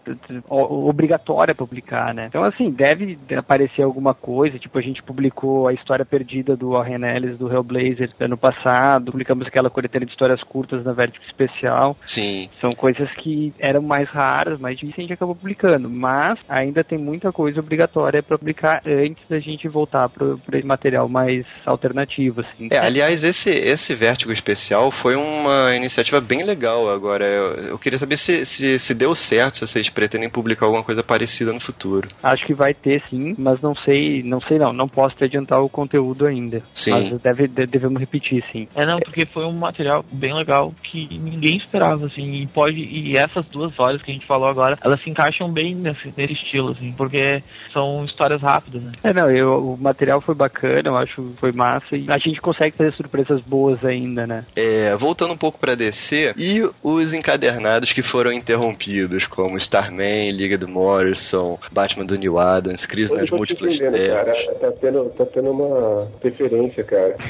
obrigatória publicar, né? Então, assim, deve aparecer alguma coisa, tipo, a gente publicou a história perdida do Warren Ellis do Hellblazer ano passado, publicamos aquela coletânea de histórias curtas na Vertigo Especial. Sim. São coisas que eram mais raras, mais difíceis, a gente acabou publicando. Mas ainda tem muita coisa obrigatória para publicar antes da gente voltar para esse material mais alternativo, assim. É, aliás, esse, esse Vértigo especial foi uma iniciativa bem legal. Agora, eu, eu queria saber se, se, se deu certo, se vocês pretendem publicar alguma coisa parecida no futuro. Acho que vai ter sim, mas não sei, não sei não, não posso te adiantar o conteúdo ainda. Sim. Mas deve, de- devemos repetir sim. É, não, porque foi um material bem legal que ninguém esperava, assim, e pode, e essas duas histórias que a gente falou agora, elas se encaixam bem nesse, nesse estilo, assim, porque são histórias rápidas, né? É, não, eu, o material foi bacana, eu acho que foi massa e a gente consegue fazer surpresas boas ainda, né? É, voltando um pouco pra DC, e os encadernados que foram interrompidos, como Starman, Liga do Morrison, Batman do New Adams, Crise nas Múltiplas entendendo, cara. Terras. Tá tendo, tá tendo uma referência, cara.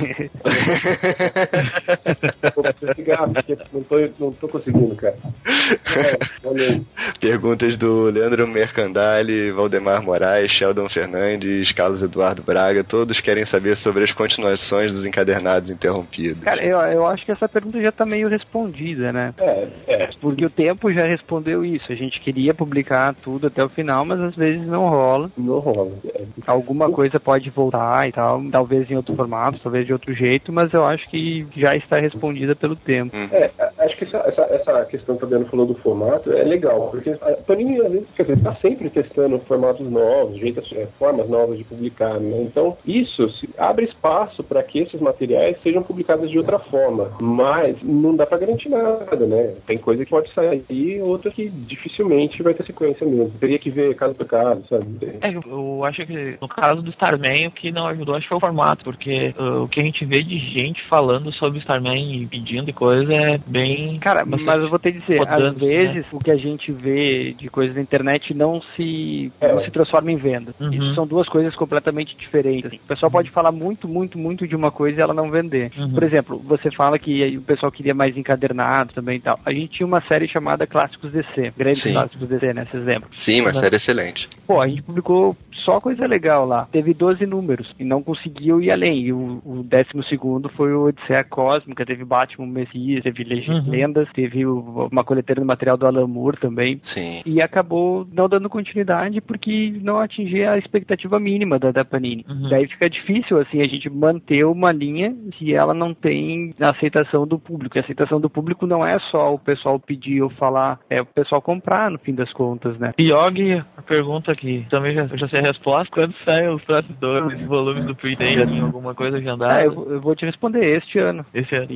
Vou desligar, porque não tô, não tô conseguindo, cara. É. Perguntas do Leandro Mercandali, Valdemar Moraes, Sheldon Fernandes, Carlos Eduardo Braga, todos querem saber sobre as continuações dos encadernados interrompidos. Cara, eu, eu acho que essa pergunta já tá meio respondida, né? É, é. Porque o tempo já respondeu isso. A gente queria publicar tudo até o final, mas às vezes não rola. Não rola. É. Alguma coisa pode voltar e tal, talvez em outro formato, talvez de outro jeito, mas eu acho que já está respondida pelo tempo. É, a- acho que essa, essa, essa questão que o Fabiano falou do formato é legal, porque a Panini, às vezes, quer dizer, tá sempre testando formatos novos, jeitos, é, formas novas de publicar, né? Então, isso se- abre espaço para que esses materiais sejam publicados de outra forma, mas não dá para garantir nada, né? Tem coisa que pode sair, outra que dificilmente vai ter sequência mesmo. Teria que ver caso por caso, sabe? É, eu- eu acho que no caso do Starman, o que não ajudou acho que foi o formato, porque uh, o que a gente vê de gente falando sobre Starman e pedindo e coisa é bem. Cara, mas eu vou te dizer, às rodando, vezes né? o que a gente vê de coisas na internet não se, É. não se transforma em venda. Uhum. Isso são duas coisas completamente diferentes. O pessoal pode falar muito, muito, muito de uma coisa e ela não vender. Uhum. Por exemplo, você fala que o pessoal queria mais encadernado também e tal. A gente tinha uma série chamada Clássicos DC, grandes Sim. clássicos DC, né? Vocês lembram? Sim, uma Uhum. série excelente. Pô, a gente publicou só coisa legal lá. Teve 12 números e não conseguiu ir além. E o, o décimo segundo foi o Odisseia Cósmica, teve Batman Messias, teve Legendas, uhum. teve o, uma coleteira do material do Alan Moore também. Sim. E acabou não dando continuidade porque não atingia a expectativa mínima da, da Panini. Uhum. Daí fica difícil, assim, a gente manter uma linha se ela não tem a aceitação do público. E a aceitação do público não é só o pessoal pedir ou falar, é o pessoal comprar, no fim das contas, né? Yogi, a pergunta aqui, também já, já sei a resposta, quando saem os próximos volumes do Pre-Day, assim, alguma coisa agendada? É, eu, eu, vou te responder este ano. Esse ano.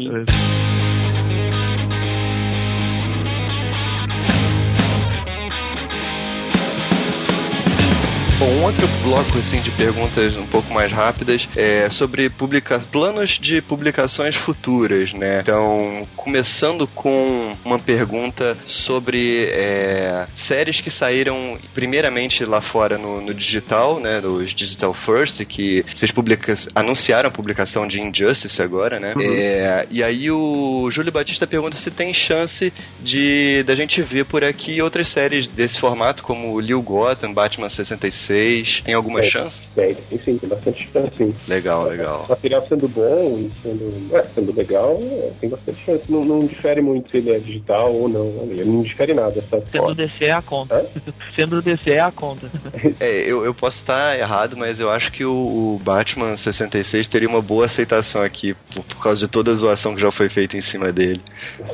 Outro bloco assim de perguntas um pouco mais rápidas é sobre publica planos de publicações futuras, né? Então, começando com uma pergunta sobre é, séries que saíram primeiramente lá fora no, no, digital, né? Nos Digital First, que vocês publica anunciaram a publicação de Injustice agora, né? Uhum. É, e aí o Júlio Batista pergunta se tem chance de da gente ver por aqui outras séries desse formato, como Lil Gotham, Batman 66 vocês? Tem alguma tem, chance? Tem, tem sim, tem bastante chance sim. Legal, legal. O material sendo bom e sendo, é, sendo legal, é, tem bastante chance. Não, não, difere muito se ele é digital ou não. Ele não difere nada, sabe? Sendo DC é a conta. sendo DC é a conta. é, eu, eu posso estar errado, mas eu acho que o, o Batman 66 teria uma boa aceitação aqui por, por, causa de toda a zoação que já foi feita em cima dele.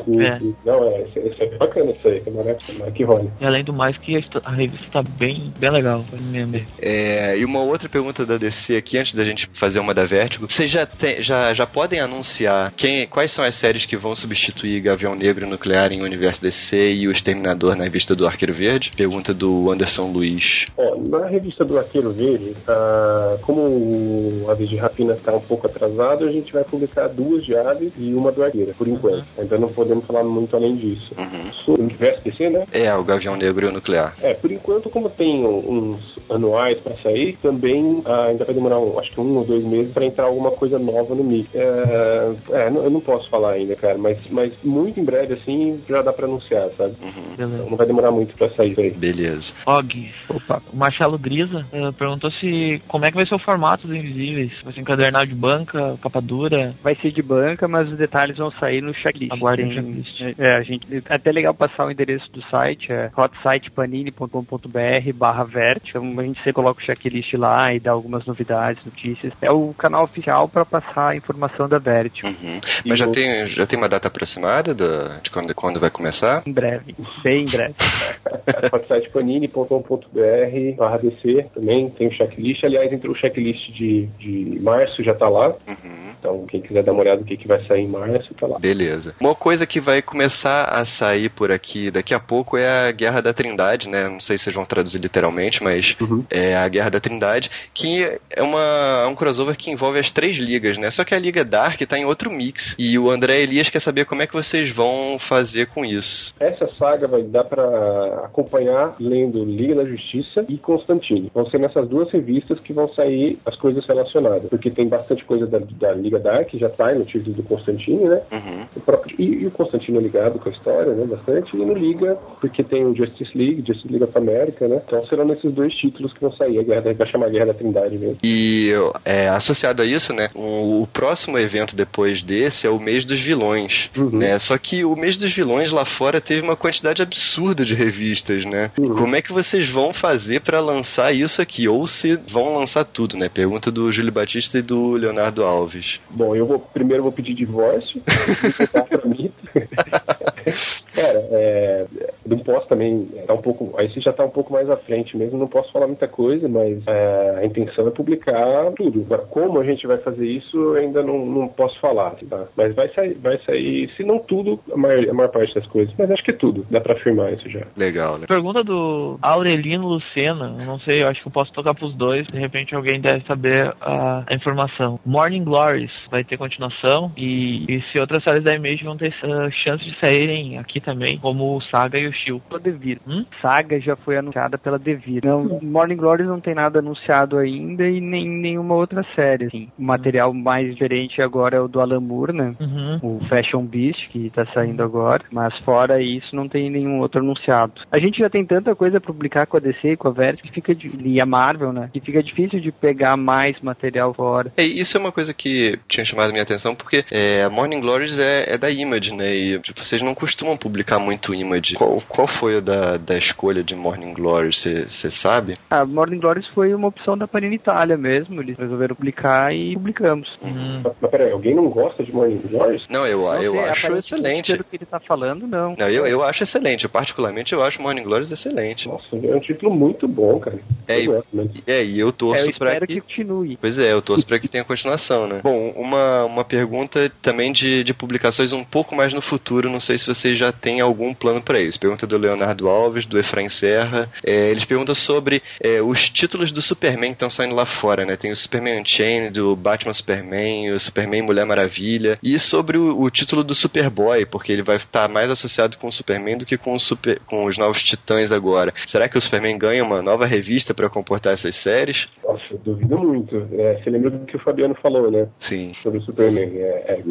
Sim, é. Não, é, isso, isso é bacana isso aí, que é que rola. E além do mais que a revista tá bem, bem legal mesmo. É, e uma outra pergunta da DC aqui, antes da gente fazer uma da Vertigo. Vocês já, tem, já, já podem anunciar quem, quais são as séries que vão substituir Gavião Negro Nuclear em Universo DC e o Exterminador na revista do Arqueiro Verde? Pergunta do Anderson Luiz. Ó, na revista do Arqueiro Verde, ah, como o Aves de Rapina está um pouco atrasado, a gente vai publicar duas de Aves e uma do Arqueiro, por enquanto. Uhum. Ainda não podemos falar muito além disso. Uhum. Sobre o Universo DC, né? É, o Gavião Negro e o Nuclear. É, por enquanto, como tem uns anuais para sair, também ah, ainda vai demorar, um, acho que um ou dois meses para entrar alguma coisa nova no mix. É, é, eu não posso falar ainda, cara, mas, mas muito em breve, assim, já dá para anunciar, sabe? Uhum. Então, não vai demorar muito para sair isso aí. Beleza. Og, opa, o Marcelo Grisa uh, perguntou se como é que vai ser o formato dos Invisíveis. Vai ser encadernado de banca, capa dura? Vai ser de banca, mas os detalhes vão sair no checklist. Aguardem o checklist. É, a gente, é até legal passar o endereço do site, é hotsitepanini.com.br barra vert. Então a gente sempre coloca o checklist lá e dá algumas novidades, notícias. É o canal oficial para passar a informação da Vert. Uhum. Mas já, tem, já tem uma data aproximada do, de quando, quando vai começar? Em breve, bem em breve. hotsitepanini.com.br barra DC também tem o checklist. Aliás, entre o checklist de, de março já está lá. Uhum. Então, quem quiser dar uma olhada no que, que vai sair em março, tá lá. Beleza. Uma coisa que vai começar a sair por aqui daqui a pouco é a Guerra da Trindade, né? Não sei se vocês vão traduzir literalmente, mas uhum. É a Guerra da Trindade, que é uma, é um crossover que envolve as três ligas, né? Só que a Liga Dark tá em outro mix. E o André Elias quer saber como é que vocês vão fazer com isso. Essa saga vai dar para acompanhar lendo Liga da Justiça e Constantine. Vão ser nessas duas revistas que vão sair as coisas relacionadas, porque tem bastante coisa da, da Liga Dark, já tá no título do Constantine, né? Uhum. O próprio, e, e, o Constantine é ligado com a história, né? Bastante. E no Liga, porque tem o Justice League, Justice League of America, né? Então serão nesses dois títulos que vão sair. A Guerra vai chamar Guerra da Trindade mesmo. E é, associado a isso, né? O, o, próximo evento depois desse é o mês dos vilões, uhum. né? Só que o mês dos vilões lá fora teve uma quantidade absurda de revistas, né? Uhum. Como é que vocês vão fazer para lançar isso aqui? Ou se vão lançar tudo, né? Pergunta do Júlio Batista e do Leonardo Alves. Bom, eu vou primeiro vou pedir divórcio, mim. Cara, é, não posso também tá um pouco. Aí você já tá um pouco mais à frente mesmo, não posso falar muita coisa, mas é, a intenção é publicar tudo. Agora, como a gente vai fazer isso, eu ainda não, não posso falar, tá? Mas vai sair, vai sair, se não tudo, a maior, a maior parte das coisas. Mas acho que é tudo, dá pra afirmar isso já. Legal, né? Pergunta do Aurelino Lucena, eu não sei, eu acho que eu posso tocar pros dois, de repente alguém deve saber a, a informação. Morning Glories vai ter continuação e, e se outras séries da Image vão ter uh, chance de saírem aqui também, como o Saga e o Fio. Pela Devir. Hum? Saga já foi anunciada pela Devir. Não, Morning Glory não tem nada anunciado ainda e nem nenhuma outra série. Assim. O material mais diferente agora é o do Alan Moore, né? Uhum. O Fashion Beast, que tá saindo agora. Mas fora isso, não tem nenhum outro anunciado. A gente já tem tanta coisa pra publicar com a DC e com a Vertigo que fica de, e a Marvel, né? Que fica difícil de pegar mais material fora. É, isso é uma coisa que tinha chamado a minha atenção, porque é, a Morning Glories é, é da Image, né? E tipo, vocês não costumam publicar muito Image. Qual, qual foi a da, da escolha de Morning Glories? Você sabe? A Morning Glories foi uma opção da Panini Itália mesmo. Eles resolveram publicar e publicamos. Uhum. Mas, mas peraí, alguém não gosta de Morning Glories? Não, eu, Não eu sei, acho excelente. Pelo que ele tá falando, não. Não, eu, eu acho excelente. Eu, particularmente, eu acho Morning Glories excelente. Nossa, é um título muito bom, cara. É, eu e-. É, e eu torço É, eu pra espero que... que continue. Pois é, eu torço pra que tenha continuação, né? Bom, uma, uma pergunta também de, de publicações um pouco mais no futuro, não sei se vocês já têm algum plano pra isso. Pergunta do Leonardo Alves, do Efraim Serra. É, eles perguntam sobre é, os títulos do Superman que estão saindo lá fora, né? Tem o Superman Unchained, o Batman Superman, o Superman Mulher Maravilha. E sobre o, o título do Superboy, porque ele vai estar mais associado com o Superman do que com, super, com os novos titãs agora. Será que o Superman ganha uma nova revista pra comportar essas séries? Nossa, duvido muito. É, você lembra do que o Fabiano falou, né? Sim. Sobre o Superman. É, é,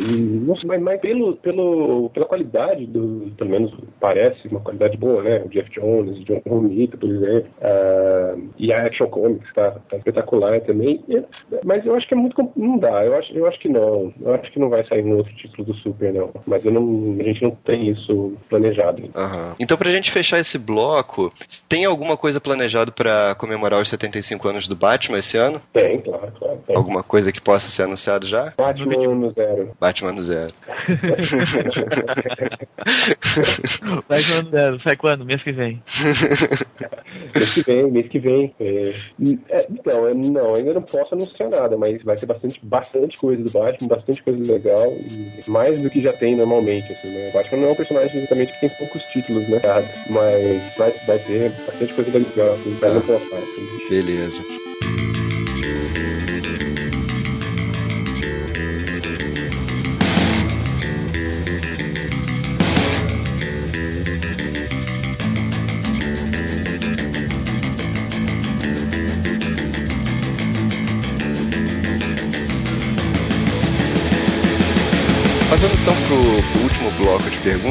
sei, mas, mas pelo, pelo, pela qualidade do. Pelo menos parece uma qualidade boa, né? O Jeff Jones, o John Romita, por exemplo. ah, e a Action Comics tá, tá espetacular também. É, mas eu acho que é muito. Não dá, eu acho, eu acho que não. Eu acho que não vai sair um outro título do Super, não. Mas eu não, a gente não tem isso planejado. Aham. Então, pra gente fechar esse bloco, tem alguma coisa planejado pra comemorar os 75 anos do Batman esse ano? Tem, claro, claro. Tem. Alguma coisa que possa ser anunciado já? Batman no zero. Batman no zero. Vai quando sai quando? Mês que vem. Mês que vem, mês que vem. É, é, então, é, não, ainda não posso anunciar nada, mas vai ter bastante, bastante coisa do Batman, bastante coisa legal, e mais do que já tem normalmente, assim, né? O Batman não é um personagem exatamente que tem poucos títulos, né? Mas vai, vai ter bastante coisa legal, assim, pra não poupar, assim. Beleza.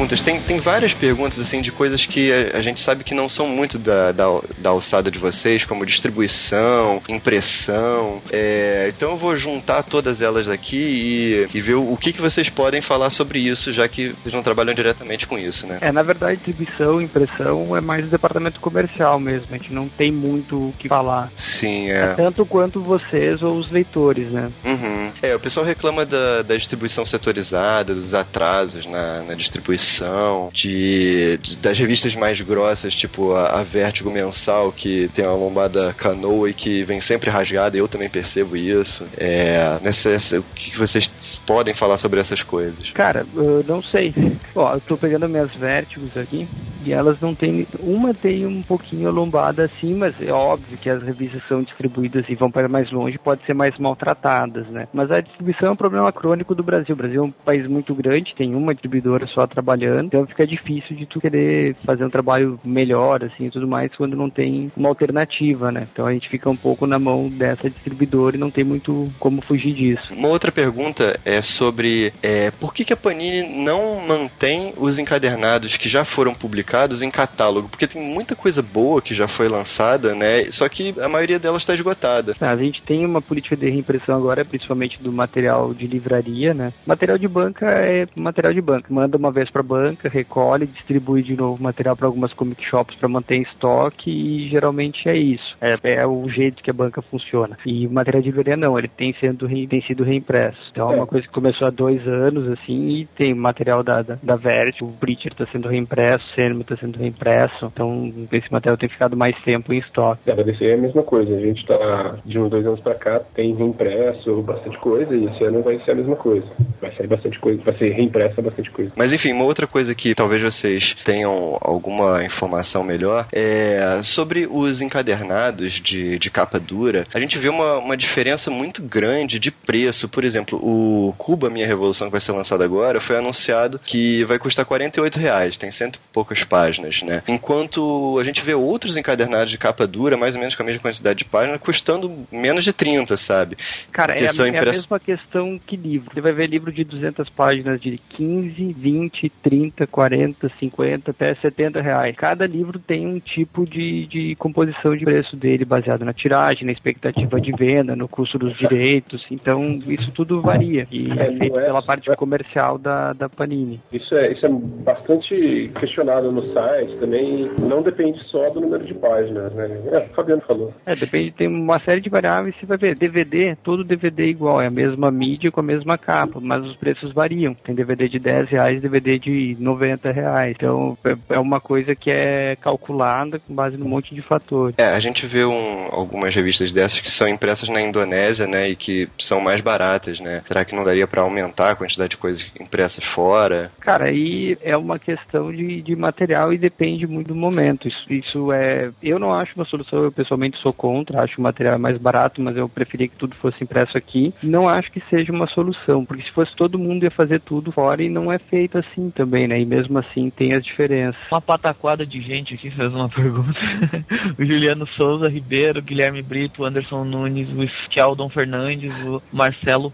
Perguntas, tem, tem várias perguntas assim de coisas que a, a gente sabe que não são muito da, da, da alçada de vocês, como distribuição, impressão. É, então eu vou juntar todas elas aqui e, e ver o, o que, que vocês podem falar sobre isso, já que vocês não trabalham diretamente com isso, né? É, na verdade, distribuição, impressão é mais o departamento comercial mesmo. A gente não tem muito o que falar. Sim, É é. tanto quanto vocês ou os leitores, né? Uhum. É, o pessoal reclama da, da distribuição setorizada, dos atrasos na, na distribuição, de, de- das revistas mais grossas, tipo a, a Vertigo Mensal, que tem uma lombada canoa e que vem sempre rasgada, eu também percebo isso. É, nessa, essa- o que vocês podem falar sobre essas coisas? Cara, eu não sei. Ó, eu tô pegando minhas vértigos aqui e elas não tem. Uma tem um pouquinho a lombada assim, mas é óbvio que as revistas são distribuídas e vão para mais longe, pode ser mais maltratadas, né? Mas a distribuição é um problema crônico do Brasil. O Brasil é um país muito grande, tem uma distribuidora só trabalhando, então fica difícil de tu querer fazer um trabalho melhor, assim, e tudo mais, quando não tem uma alternativa, né? Então a gente fica um pouco na mão dessa distribuidora e não tem muito como fugir disso. Uma outra pergunta é sobre é, por que, que a Panini não mantém os encadernados que já foram publicados em catálogo? Porque tem muita coisa boa que já foi lançada, né? Só que a maioria delas está esgotada. Ah, A gente tem uma política de reimpressão agora, principalmente do material de livraria, né? Material de banca é material de banca. Manda uma vez para banca, recolhe, distribui de novo material para algumas comic shops para manter em estoque e geralmente é isso. É, é o jeito que a banca funciona. E o material de livraria não, ele tem, sendo, re- tem sido reimpresso. Então é uma coisa que começou há dois anos, assim, e tem material da, da, da Verity, o Preacher está sendo reimpresso, o Cinema está sendo reimpresso. Então esse material tem ficado mais tempo em estoque. É, da DC é a mesma coisa. A gente tá de uns dois anos pra cá, tem reimpresso bastante coisa e esse ano vai ser a mesma coisa. Vai sair bastante coisa, vai ser reimpressa bastante coisa. Mas enfim, uma outra coisa que talvez vocês tenham alguma informação melhor é sobre os encadernados de, de capa dura. A gente vê uma, uma diferença muito grande de preço. Por exemplo, o Cuba Minha Revolução, que vai ser lançado agora, foi anunciado que vai custar 48 reais. Tem cento e poucas páginas né? Enquanto a gente vê outros encadernados de capa dura, mais ou menos com a mesma quantidade de páginas, custando menos de 30, sabe? Cara, é a, é a mesma questão que livro. Você vai ver livro de 200 páginas de 15, 20, 30, 40, 50, até 70 reais. Cada livro tem um tipo de, de composição de preço dele, baseado na tiragem, na expectativa de venda, no custo dos direitos. Então, isso tudo varia. E É, é feito é- pela parte comercial da, da Panini. Isso é, isso é bastante questionado no site também. Não depende só do número de páginas, né? É, o Fabiano falou. É, depende, tem uma série de variáveis. Você vai ver, DVD, todo DVD é igual, é a mesma mídia com a mesma capa, mas os preços variam. Tem DVD de 10 reais, DVD de 90 reais. Então, é- é uma coisa que é calculada com base num monte de fatores. É, a gente vê um- algumas revistas dessas que são impressas na Indonésia, né, e que são mais baratas, né? Será que não daria pra aumentar a quantidade de coisas impressas fora? Cara, aí é uma questão de, de material e depende muito do momento. Isso, isso é. Eu não acho uma solução, eu pessoalmente sou contra, acho o material mais barato, mas eu preferia que tudo fosse impresso aqui. Não acho que seja uma solução, porque se fosse todo mundo ia fazer tudo fora e não é feito assim também, né? E mesmo assim tem as diferenças. Uma pataquada de gente aqui fez uma pergunta. o Juliano Souza Ribeiro, Guilherme Brito, o Anderson Nunes, o Skeldon Fernandes, o Marcelo.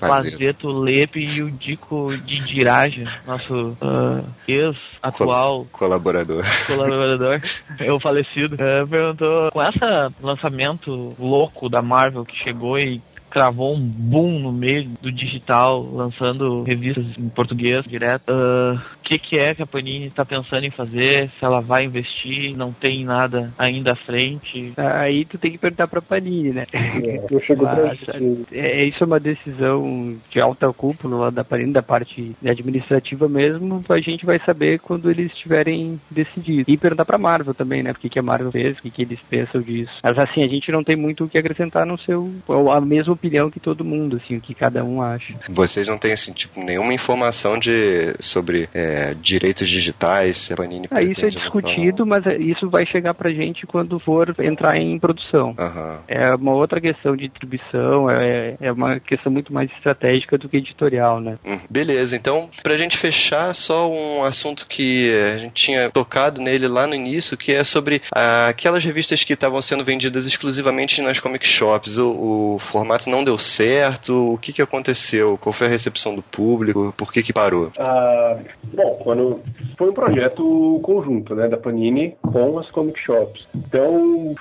Pazeto Lepe e o Dico de Diraja, nosso ah, ex-atual Colaborador. colaborador, eu falecido, eh, perguntou com esse lançamento louco da Marvel que chegou e cravou um boom no meio do digital, lançando revistas em português direto. ah, O que, que é que a Panini está pensando em fazer? Se ela vai investir? Não tem nada ainda à frente? Aí tu tem que perguntar pra Panini, né? É, chegou pra Mas, gente. é, isso é uma decisão de alta cúpula lá da Panini, da parte administrativa mesmo. A gente vai saber quando eles tiverem decidido. E perguntar pra Marvel também, né? O que, que a Marvel fez, o que, que eles pensam disso. Mas assim, a gente não tem muito o que acrescentar no seu. ou a mesma opinião que todo mundo, assim, o que cada um acha. Vocês não têm, assim, tipo, nenhuma informação de, sobre é, direitos digitais, se a Panini Ah, isso é discutido, mas é- isso vai chegar pra gente quando for entrar em produção. Aham. É uma outra questão de distribuição, é, é uma questão muito mais estratégica do que editorial, né? Uhum. Beleza, então, pra gente fechar, só um assunto que a gente tinha tocado nele lá no início, que é sobre ah, aquelas revistas que estavam sendo vendidas exclusivamente nas comic shops. O, o formato não deu certo, o que, que aconteceu? Qual foi a recepção do público? Por que que parou? Ah, bom, quando foi um projeto conjunto, né, da Panini com as comic shops. Então,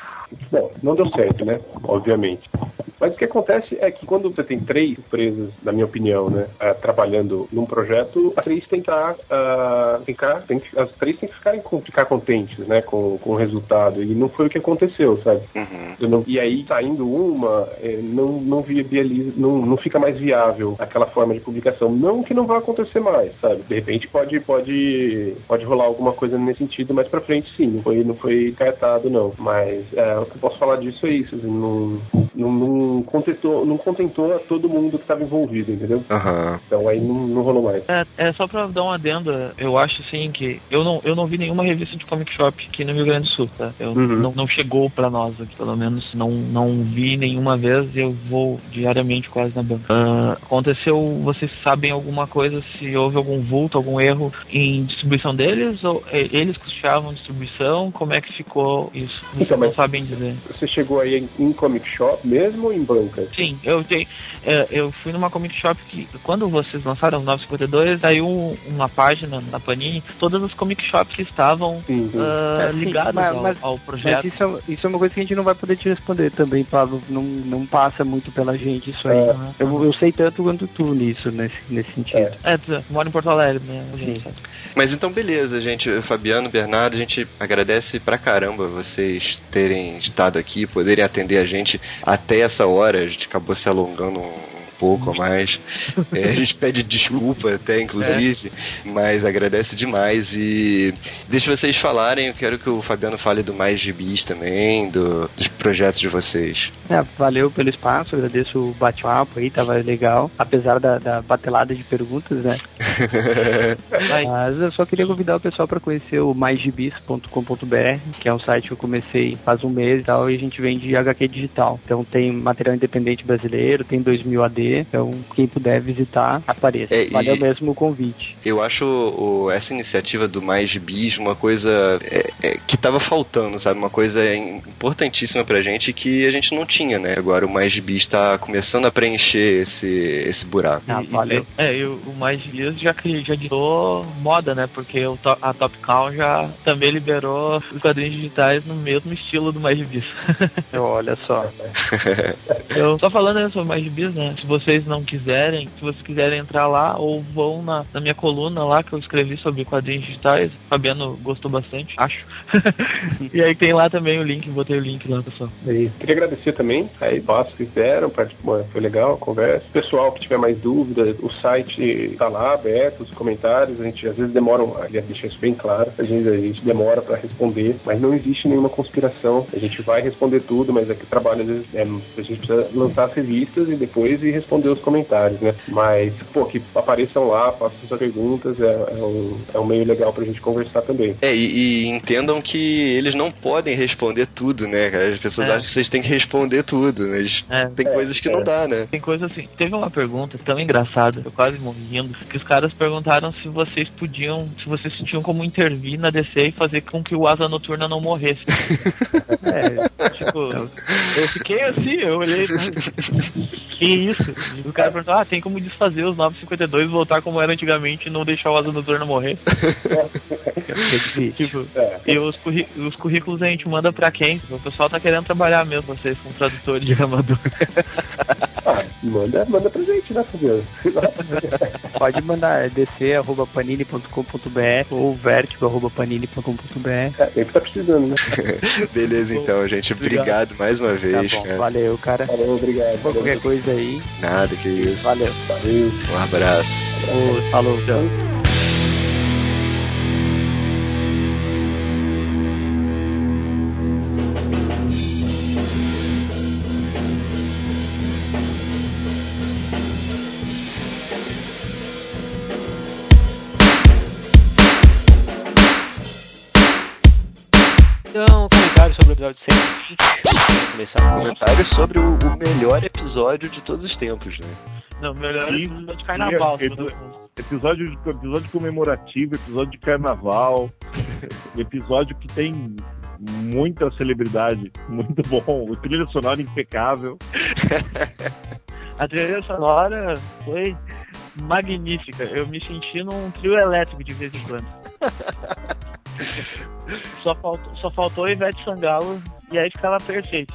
bom, não deu certo, né, obviamente. Mas o que acontece é que quando você tem três empresas, na minha opinião, né, ah, trabalhando num projeto, as três têm que estar, ah, ficar, tem que- as três têm que ficarem, com- ficar contentes, né, com, com o resultado. E não foi o que aconteceu, sabe? Uhum. Não- e aí, saindo uma, eh, não, não viabiliza, não, não fica mais viável aquela forma de publicação. Não que não vai acontecer mais, sabe? De repente pode, pode, pode rolar alguma coisa nesse sentido mais pra frente, sim. Não foi, não foi cartado, não. Mas é, o que eu posso falar disso é isso. assim, não, não, não, contentou, não contentou a todo mundo que estava envolvido, entendeu? Aham. Então aí não, não rolou mais. É, é só pra dar uma adenda, eu acho assim que eu não, eu não vi nenhuma revista de comic shop aqui no Rio Grande do Sul, tá? Eu, Uhum. não, não chegou pra nós aqui, pelo menos não, não vi nenhuma vez e eu vou diariamente quase na banca. Ah, aconteceu, vocês sabem alguma coisa, se houve algum vulto, algum erro em distribuição deles ou eh, eles custeavam distribuição? Como é que ficou isso? Vocês Então, não mas- sabem dizer. Você chegou aí em, em comic shop mesmo ou em banca? Sim, eu tenho. é, eu fui numa comic shop que, quando vocês lançaram os 952, saiu um- uma página na Panini, todas as comic shops que estavam Sim, sim. ah, É, sim, ligadas mas- ao, mas- ao Mas projeto. isso é, isso é uma coisa que a gente não vai poder te responder também, Pablo. Não, não passa muito pela gente isso aí. É. Aham. Eu, eu sei tanto quanto tu nisso, nesse, nesse sentido. É, tu mora em Porto Alegre, né? Sim. Mas então, beleza, gente. Fabiano, Bernardo, a gente agradece pra caramba vocês terem estado aqui, poderem atender a gente até essa hora. A gente acabou se alongando um pouco a mais. É, a gente pede desculpa até, inclusive, mas agradece demais. E deixa vocês falarem. Eu quero que o Fabiano fale do Mais Gibis também, do, dos projetos de vocês. É, valeu pelo espaço, agradeço o bate-papo aí, tava legal. Apesar da, da batelada de perguntas, né? Mas eu só queria convidar o pessoal para conhecer o maisgibis.com.br, que é um site que eu comecei faz um mês e tal, e a gente vende HQ digital. Então tem material independente brasileiro, tem 2000 AD, Então, quem puder visitar, apareça. É, Valeu mesmo o convite. Eu acho o- essa iniciativa do Mais Gibis uma coisa é, é, que tava faltando, sabe? Uma coisa importantíssima pra gente que a gente não tinha, né? Agora o Mais Gibis tá começando a preencher esse, esse buraco. Ah, valeu. É, e o Mais Dias já, já ditou moda, né? Porque o to- a Top Cow já também liberou os quadrinhos digitais no mesmo estilo do Mais Bis. Olha só. Eu tô falando aí sobre Mais Bis, né? Se vocês não quiserem, se vocês quiserem entrar lá, ou vão na, na minha coluna lá que eu escrevi sobre quadrinhos digitais. Fabiano gostou bastante, acho. e aí tem lá também o link, botei o link lá, pessoal. É isso. Queria agradecer também a espaço que fizeram, foi legal a conversa. Pessoal que tiver mais dúvida, o site tá lá aberto, os comentários, a gente às vezes demora, aliás, deixa isso bem claro, a gente, a gente demora para responder, mas não existe nenhuma conspiração. A gente vai responder tudo, mas é que o trabalho às vezes é, a gente precisa lançar as revistas e depois ir responder os comentários, né? Mas, pô, que apareçam lá, façam suas perguntas, é, é um, é um meio legal pra gente conversar também. É, e, e entendam que eles não podem responder tudo, né, cara? As pessoas É. acham que vocês têm que responder tudo, mas É. tem coisas que não dá, né? Tem coisa assim, teve uma pergunta tão engraçada, eu quase morri rindo, que os caras perguntaram se vocês podiam, se vocês tinham como intervir na DC e fazer com que o Asa Noturna não morresse. é, tipo, eu fiquei assim, eu olhei, que isso? O cara perguntou, ah, tem como desfazer os 952 e voltar como era antigamente e não deixar o Asa Noturna morrer? tipo, É. e os, curri- os currículos a gente manda pra quem? O pessoal tá querendo trabalhar mesmo, vocês, com tradutores de amador. Ah, manda, manda pra gente, né, Fabiano? Pode mandar dc.panini.com.br ou vertigo.panini.com.br. É, sempre tá precisando, né? Beleza, então, gente. Obrigado. Obrigado mais uma Tá vez, bom, cara. valeu, cara. Valeu, obrigado. Qualquer coisa aí, Nada, que isso. valeu. Valeu. Um abraço. Ô, Falou, tchau. Episódio de todos os tempos, né? Não, melhor Sim, episódio de carnaval. todo episódio-. Episódio, de- episódio comemorativo, episódio de carnaval, episódio que tem muita celebridade, muito bom, o trilha sonora impecável. A trilha sonora foi magnífica. Eu me senti num trio elétrico de vez em quando. só, faltou, só faltou Ivete Sangalo e aí ficava perfeito.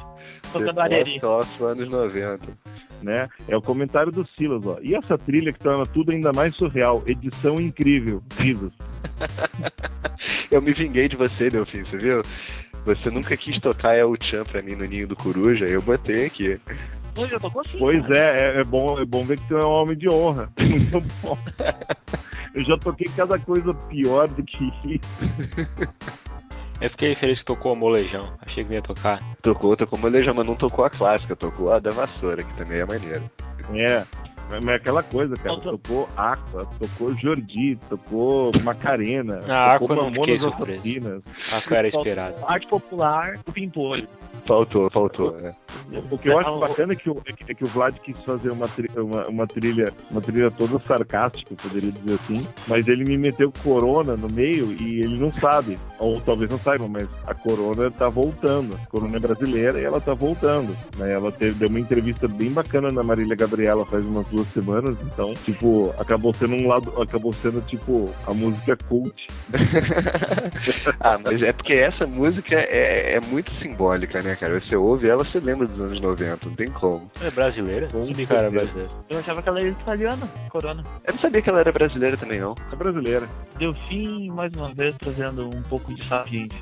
Tocando areri. Nossa, anos 90. Né? É o comentário do Silas, ó. E essa trilha que torna tudo ainda mais surreal, edição incrível, risos. Eu me vinguei de você, meu filho, você viu? Você nunca quis tocar El Chan pra mim no Ninho do Coruja, eu botei aqui. Pô, já tocou sim. Pois é, é, é bom, é bom ver que tu é um homem de honra. Muito bom. Eu já toquei cada coisa pior do que isso. Eu fiquei feliz que tocou a molejão. Achei que ia tocar. Tocou, tocou Moleja, mas não tocou a clássica, tocou a da vassoura, que também é maneiro. É. Mas é aquela coisa, cara. Faltou- Tocou Aqua, tocou Jordi, tocou Macarena, Ah, tocou Aqua eu não fiquei Mamonas. Assassinas. Acho que era esperado. Arte popular, o Pimpolho. Faltou, faltou, né? O que eu acho bacana é que o, é que, é que o Vlad quis fazer uma, tri- uma, uma trilha uma trilha toda sarcástica, eu poderia dizer assim, mas ele me meteu Corona no meio e ele não sabe, ou talvez não saiba, mas a Corona tá voltando. A Corona é brasileira e ela tá voltando. Né? Ela teve, deu uma entrevista bem bacana na Marília Gabriela faz umas duas semanas, então, tipo, acabou sendo um lado, acabou sendo tipo a música cult. ah, mas é porque essa música é, é muito simbólica, né, cara? Você ouve ela, você lembra dos anos 90, não tem como. É brasileira? Que era brasileira. Eu achava que ela era italiana, Corona. Eu não sabia que ela era brasileira também, não. É brasileira. Delfim, mais uma vez, trazendo um pouco de sapiência.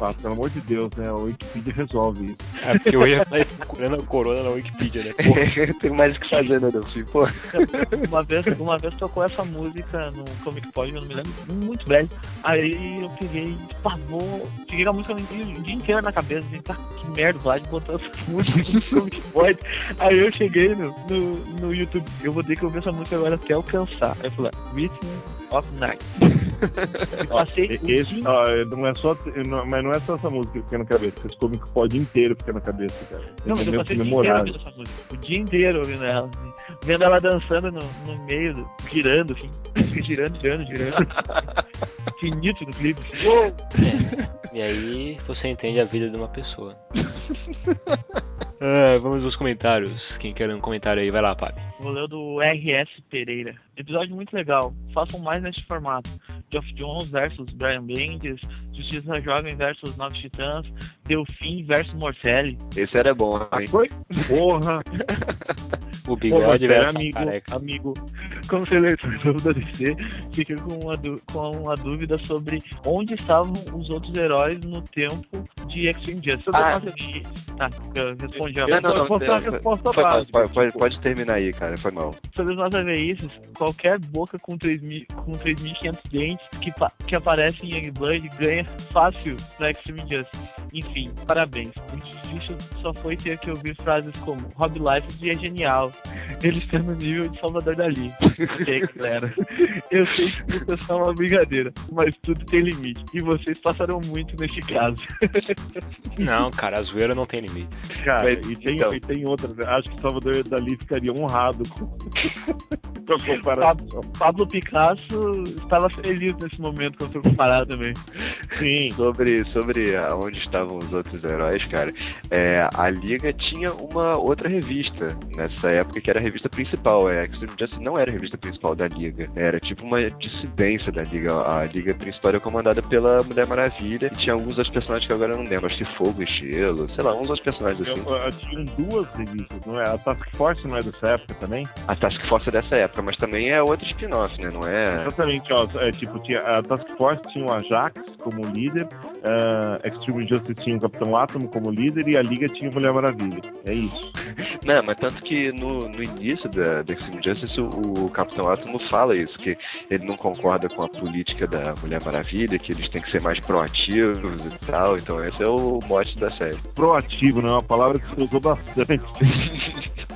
Ah, pelo amor de Deus, né? A Wikipedia resolve isso. É porque eu ia estar procurando a corona na Wikipedia, né? Tem mais o que fazer, né, Delfim? Pô. Uma vez, uma vez tocou essa música no Comic Pod, eu não me lembro, muito velho. Aí eu peguei, pavou, fiquei com a música o dia, inteiro na cabeça, assim, tá, que merda, o Vlad botou essa música no Comic Pod. Aí eu cheguei no, no, no YouTube, eu vou ter que ouvir essa música agora até eu cansar. Aí eu falei, Rhythm of Night. Passei Esse, ó, não é só, não- mas não é só essa música que fica na cabeça. Esse come o pod inteiro fica na cabeça, cara. Não, mas eu passei o dia inteiro ouvindo essa música. O dia inteiro ouvindo ela. assim. Vendo ela dançando no, no meio, do, girando, assim. girando, girando, girando. Infinito no clipe. É. E aí você entende a vida de uma pessoa. Ah, vamos aos comentários. Quem quer um comentário aí, vai lá, Papi. Vou ler o do RS Pereira. Episódio muito legal. Façam mais neste formato. Geoff Jones versus Brian Bendis, Justiça Jovem versus Novos Titãs, Delfim versus Morcelli. Esse era bom, hein? Foi? Porra! O Porra, bigode versus amigo, careca. amigo. Como seletor novo da DC, fica com uma, com uma dúvida sobre onde estavam os outros heróis no tempo de Extreme Justice. Ah. Tá, respondi a Não, não, não, resposta Foi mal, básica. pode, pode, pode terminar aí, cara. Foi mal. sobre os nós veículos, qualquer boca com 3.000 com 3.500 dentes que, que aparece em Youngblood ganha fácil na Extreme Justice. Enfim, parabéns. O difícil só foi ter que ouvir frases como Rob Liefeld é genial. Ele está no nível de Salvador Dali. ok, galera. Eu sei que isso é só uma brincadeira, mas tudo tem limite. E vocês passaram muito neste caso. Não, cara, a zoeira não tem limite. Cara, Mas, e, tem, então. e tem outras. Acho que Salvador Dali ficaria honrado com, com a comparação. Pablo Picasso estava feliz nesse momento quando eu comparar também. Sim. Sobre, sobre onde estavam os outros heróis, cara, é, a Liga tinha uma outra revista nessa época que era a revista principal. É, Extreme Justice não era a revista principal da Liga, era tipo uma dissidência da Liga. A Liga principal era comandada pela Mulher Maravilha e tinha alguns outros personagens que agora eu não lembro, acho que Fogo e Gelo, sei lá, uns outros personagens Eu, assim. eu, tinha duas revistas, não é? A Task Force não é dessa época também? A Task Force é dessa época, mas também é outro spin-off, né? Não é. Exatamente, ó. É, tipo, tinha, a Task Force tinha o Ajax como líder, a Extreme Justice tinha o Capitão Átomo como líder e a Liga tinha o Mulher Maravilha. É isso. Não, mas tanto que no, no início da, da Extreme Justice, o, o Capitão Átomo fala isso, que ele não concorda com a política da Mulher Maravilha, que eles têm que ser mais proativos e tal. Então esse é o mote da série. Proativo, não é uma palavra que se usou bastante.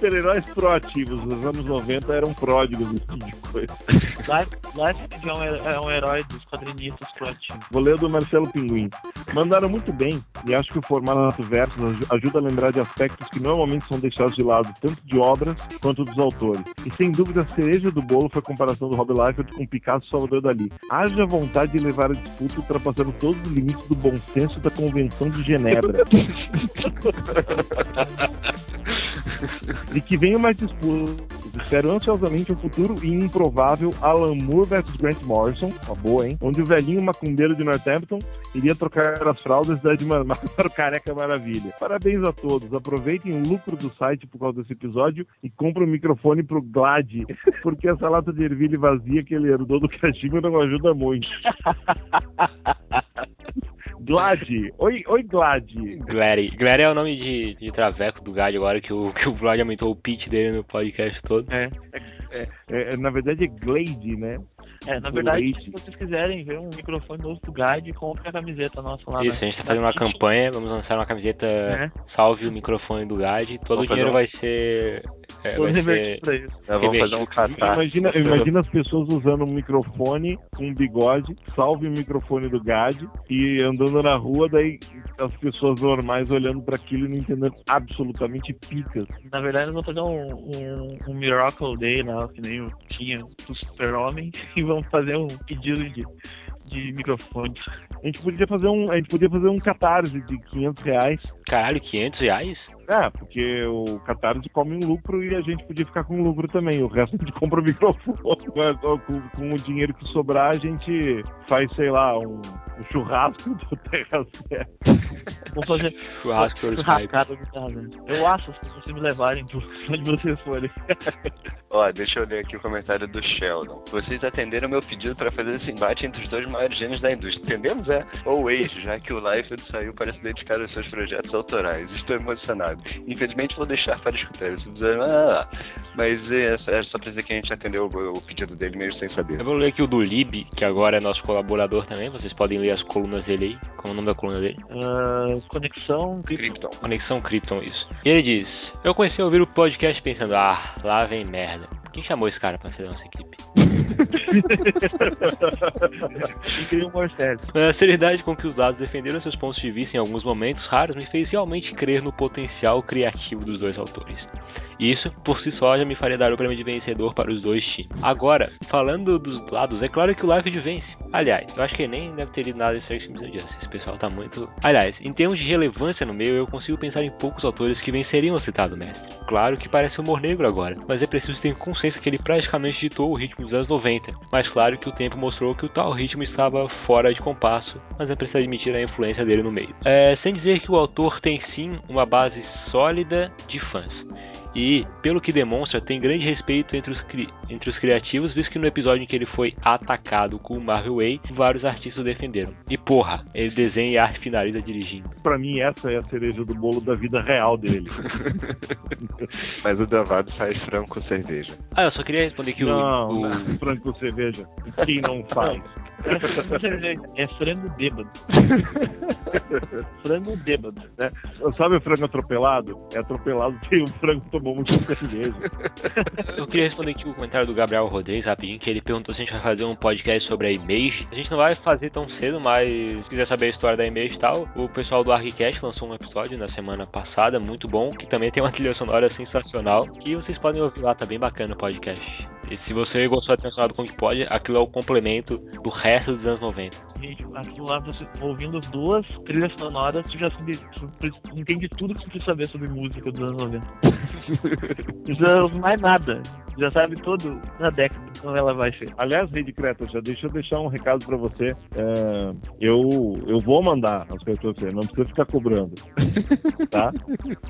Super-heróis proativos nos anos 90 eram pródigos nesse tipo de coisa. Life é um, é um herói dos quadrinistas proativos. Vou ler o do Marcelo Pinguim. Mandaram muito bem, e acho que o formato versus aj- ajuda a lembrar de aspectos que normalmente são deixados de lado, tanto de obras quanto dos autores. E sem dúvida, a cereja do bolo foi a comparação do Rob Liefeld com Picasso e Salvador Dali. Haja vontade de levar a disputa ultrapassando todos os limites do bom senso da Convenção de Genebra. e que venha mais disputas. Espero ansiosamente o futuro e improvável Alan Moore versus Grant Morrison, uma boa, hein? Onde o velhinho macumbeiro de Northampton iria trocar as fraldas da Edmar para o Careca Maravilha. Parabéns a todos. Aproveitem o lucro do site por causa desse episódio e comprem um microfone pro Glad, porque essa lata de ervilha vazia que ele herdou do Kashima não ajuda muito. Glad. Oi, oi Glad. Glary. Glary é o nome de, de traveco do Gad agora que o, que o Vlad aumentou o pitch dele no podcast todo. É. É, na verdade é Glade, né? É, na verdade, Leite. se vocês quiserem ver um microfone novo do Guide, compre a camiseta nossa lá. Isso, na- a gente tá fazendo uma campanha, vamos lançar uma camiseta É. Salve o microfone do Gad. Todo o dinheiro vai ser. É, ser pra isso. Vamos fazer um catar. Imagina, imagina as pessoas usando um microfone, um bigode, salve o microfone do GAD e andando na rua, daí as pessoas normais olhando para aquilo e não entendendo absolutamente picas. Na verdade, nós vamos fazer um, um, um Miracle Day lá, que nem o tinha do Super-Homem, e vamos fazer um pedido de, de microfone. A gente podia fazer um, a gente podia fazer um catarse de 500 reais. Caralho, 500 reais? É, porque o Catarse come um lucro e a gente podia ficar com um lucro também. O resto a gente compra o microfone. Mas, ó, Com, com o dinheiro que sobrar, a gente faz, sei lá, um, um churrasco do Terra. Vamos fazer Churrasco churrascada casa. Eu acho se vocês me levarem pro onde vocês forem. Ó, deixa eu ler aqui o comentário do Sheldon. Vocês atenderam meu pedido para fazer esse embate entre os dois maiores gênios da indústria. Entendemos, é? Ou ex, já que o Liefeld saiu para se dedicar aos seus projetos autorais. Estou emocionado. Infelizmente vou deixar para escutar ah, mas é, é só pra dizer que a gente atendeu o, o pedido dele mesmo sem saber. Eu vou ler aqui o do Lib, que agora é nosso colaborador também. Vocês podem ler as colunas dele aí. Qual é o nome da coluna dele? Ah, conexão. Krypton. Conexão Krypton, isso. E ele diz: Eu comecei a ouvir o podcast pensando, ah, lá vem merda. Quem chamou esse cara pra ser da nossa equipe? Morcelli. Mas a seriedade com que os lados defenderam seus pontos de vista em alguns momentos raros me fez realmente crer no potencial criativo dos dois autores. Isso, por si só, já me faria dar o prêmio de vencedor para os dois times. Agora, falando dos lados, é claro que o Life vence. Aliás, eu acho que nem deve ter lido nada de Sex Justice. Esse pessoal tá muito. Aliás, em termos de relevância no meio, eu consigo pensar em poucos autores que venceriam o citado mestre. Claro que parece humor negro agora, mas é preciso ter consciência que ele praticamente ditou o ritmo dos anos 90. Mas claro que o tempo mostrou que o tal ritmo estava fora de compasso, mas é preciso admitir a influência dele no meio. É, sem dizer que o autor tem sim uma base sólida de fãs. E, pelo que demonstra, tem grande respeito entre os, cri- entre os criativos, visto que no episódio em que ele foi atacado com o Marvel Way, vários artistas o defenderam. E porra, ele desenha e arte finaliza dirigindo. Pra mim, essa é a cereja do bolo da vida real dele. Mas o Davado faz frango com cerveja. Ah, eu só queria responder que o- não, o, não, frango cerveja. Quem não faz? É frango bêbado. frango bêbado. né? Sabe o frango atropelado? É atropelado porque o frango tomou muita cerveja. Eu queria responder aqui o comentário do Gabriel Rodrigues rapidinho, que ele perguntou se a gente vai fazer um podcast sobre a Image. A gente não vai fazer tão cedo, mas se quiser saber a história da Image e tal, o pessoal do ArcCast lançou um episódio na semana passada, muito bom, que também tem uma trilha sonora sensacional, que vocês podem ouvir lá, tá bem bacana o podcast. E se você gostou da trilha sonora do Kong Pod, aquilo é o complemento do resto dos anos 90. Gente, aquilo lá, você ouvindo as duas trilhas sonoras, tu já sabe, entende tudo que tu precisa saber sobre música dos anos 90. Não precisa mais nada. Já sabe todo na década como ela vai ser. Aliás, Rei de Creta, já deixa eu deixar um recado pra você. É, eu, eu vou mandar as coisas pra você, não precisa ficar cobrando. Tá?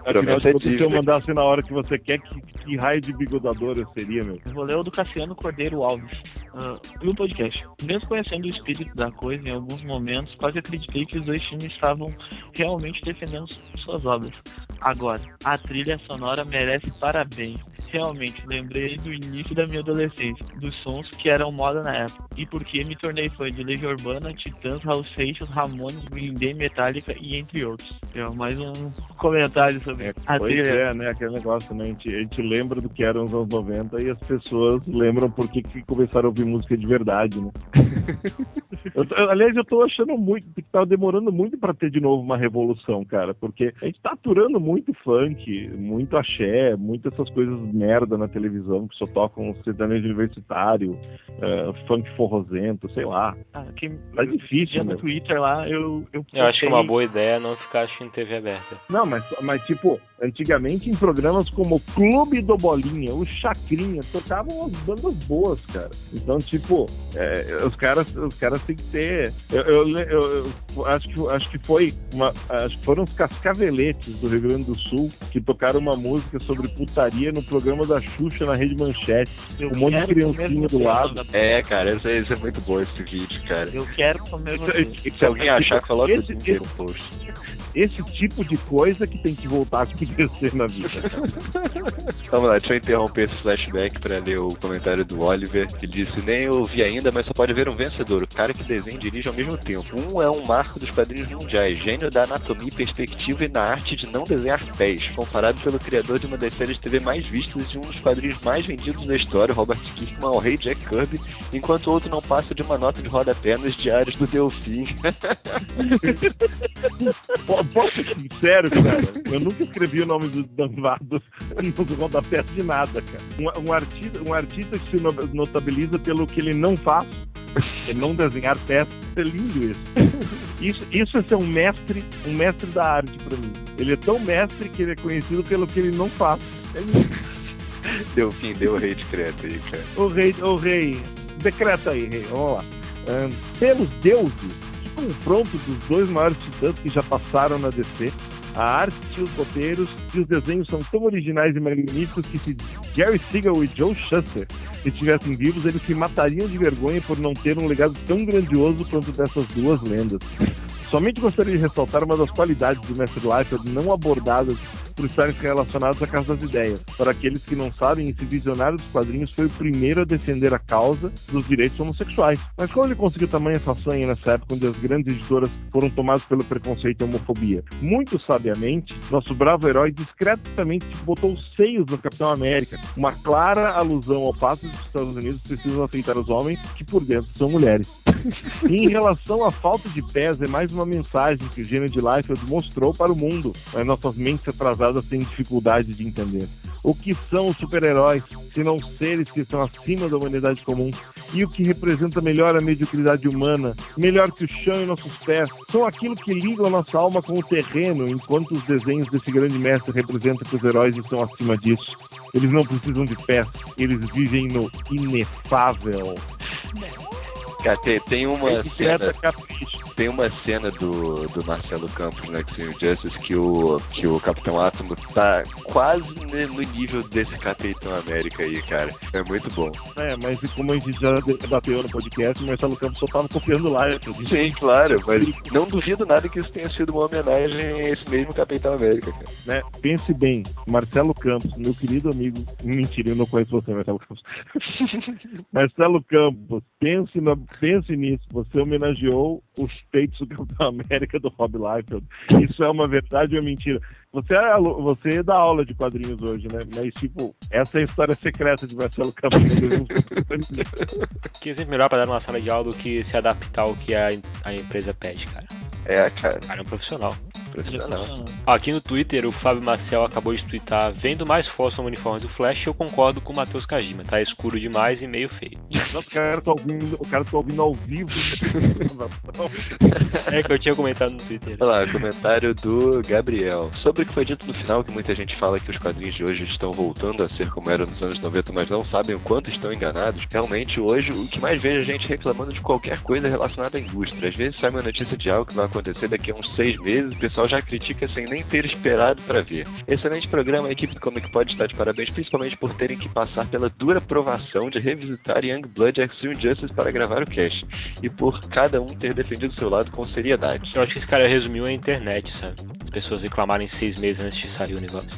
Afinal Promessa de contas, se eu mandasse na hora que você quer, que, que raio de bigodador eu seria, meu? Eu vou ler o do Cassiano Cordeiro Alves. ah, no podcast. Mesmo conhecendo o espírito da coisa, em alguns momentos quase acreditei que os dois times estavam realmente defendendo suas obras. Agora, a trilha sonora merece parabéns. Realmente, lembrei do início da minha adolescência, dos sons que eram moda na época, e porque me tornei fã de Legião Urbana, Titãs, Raul Seixas, Ramones, Green Day, Metallica e entre outros. É mais um comentário sobre a Pois trilha. é, né? Aquele negócio, né? A gente, a gente lembra do que eram os anos 90 e as pessoas lembram por que que começaram a ouvir música de verdade, né? Eu aliás, eu tô achando muito que tá demorando muito pra ter de novo uma revolução, cara, porque a gente tá aturando muito funk, muito axé, muitas essas coisas merda na televisão que só tocam sertanejo universitário, eh, funk forrozento, sei lá. Ah, que, Tá difícil, dia no. Twitter lá, eu, eu, Eu acho que é uma boa ideia não ficar assistindo TV aberta. Não, mas, mas tipo, antigamente em programas como Clube do Bolinha, o Chacrinha, tocavam as bandas boas, cara. Então, tipo, é, os caras os caras têm que ter. Eu, eu, eu- eu acho, que, acho que foi uma. Acho que foram os Cascaveletes do Rio Grande do Sul que tocaram uma música sobre putaria no programa da Xuxa na Rede Manchete. Eu Um monte de criancinha do lado. É, cara, isso é, isso é muito bom esse vídeo, cara. Eu quero comer você. Se alguém achar, coloca esse, aí no post. esse tipo de coisa que tem que voltar a acontecer na vida. Vamos lá, deixa eu interromper esse flashback pra ler o comentário do Oliver, que disse: Nem ouvi ainda, mas só pode ver um vencedor, o cara que desenha e dirige ao mesmo tempo. Um é um marco dos quadrinhos mundiais, gênio da anatomia e perspectiva e na arte de não desenhar pés, comparado pelo criador de uma das séries de TV mais vistas e um dos quadrinhos mais vendidos da história, Robert Kirkman, ao rei Jack Kirby, enquanto o outro não passa de uma nota de rodapé nos diários do Delfim. Po- Posso ser sincero, cara? Eu nunca escrevi o nome do Danvado no rodapé de nada, cara. Um, um artista, um artista que se no- notabiliza pelo que ele não faz, ele não desenhar peças, é lindo isso. Isso, isso é ser um mestre, um mestre da arte pra mim. Ele é tão mestre que ele é conhecido pelo que ele não faz. É lindo. Delfim deu o rei de Creta aí, cara. O rei, o rei, decreta aí, rei, vamos lá. Ahn, pelos deuses, que confronto dos dois maiores titãs que já passaram na DC. A arte e os roteiros e os desenhos são tão originais e magníficos que se Jerry Siegel e Joe Shuster estivessem vivos, eles se matariam de vergonha por não ter um legado tão grandioso quanto dessas duas lendas. Somente gostaria de ressaltar uma das qualidades do Mestre Life não abordadas por estarem relacionados à Casa das Ideias. Para aqueles que não sabem, esse visionário dos quadrinhos foi o primeiro a defender a causa dos direitos homossexuais. Mas como ele conseguiu tamanha façanha nessa época onde as grandes editoras foram tomadas pelo preconceito e homofobia? Muito sabiamente, nosso bravo herói discretamente botou os seios no Capitão América, uma clara alusão ao fato de os Estados Unidos precisam aceitar os homens que por dentro são mulheres. Em relação à falta de pés, é mais uma mensagem que o gênio de Liefeld mostrou para o mundo, mas nossas mentes atrasadas têm dificuldade de entender. O que são os super-heróis, se não seres que estão acima da humanidade comum? E o que representa melhor a mediocridade humana, melhor que o chão e nossos pés? São aquilo que liga a nossa alma com o terreno, enquanto os desenhos desse grande mestre representam que os heróis estão acima disso. Eles não precisam de pés, eles vivem no inefável. Cara, tem, tem uma cena, tem uma cena do, do Marcelo Campos no Extreme Justice que o, que o Capitão Átomo tá quase no nível desse Capitão América aí, cara. É muito bom. É, mas como a gente já debateu no podcast, o Marcelo Campos só tava copiando lá. Sim, claro, mas não duvido nada que isso tenha sido uma homenagem a esse mesmo Capitão América, cara. Né? Pense bem, Marcelo Campos, meu querido amigo. Mentira, eu não conheço você, Marcelo Campos. Marcelo Campos, pense, na- pense nisso. Você homenageou os peitos do Capitão América do Rob Liefeld. Isso é uma verdade ou mentira? Você, é você dá aula de quadrinhos hoje, né? Mas, tipo, essa é a história secreta de Marcelo Campos. Que é sempre melhor pra dar uma sala de aula do que se adaptar ao que a, a empresa pede, cara. É, cara, O cara é um profissional. profissional. Aqui no Twitter, o Fábio Marcel acabou de twittar Vendo mais fotos no uniforme do Flash, eu concordo com o Matheus Kajima. Tá escuro demais e meio feio. Nossa, o cara tá ouvindo, o cara tá ouvindo ao vivo. É que eu tinha comentado no Twitter. Olha lá, comentário do Gabriel. Sobre o que foi dito no final, que muita gente fala que os quadrinhos de hoje estão voltando a ser como eram nos anos 90, mas não sabem o quanto estão enganados. Realmente, hoje, o que mais vejo é gente reclamando de qualquer coisa relacionada à indústria. Às vezes sai uma notícia de algo que vai acontecer daqui a uns seis meses, o pessoal já critica sem nem ter esperado para ver. Excelente programa, a equipe do Comic Pod está de parabéns, principalmente por terem que passar pela dura provação de revisitar Youngblood Extreme Justice para gravar o cast, e por cada um ter defendido seu lado com seriedade. Eu acho que esse cara resumiu a internet, sabe? As pessoas reclamarem seis meses antes de sair o negócio.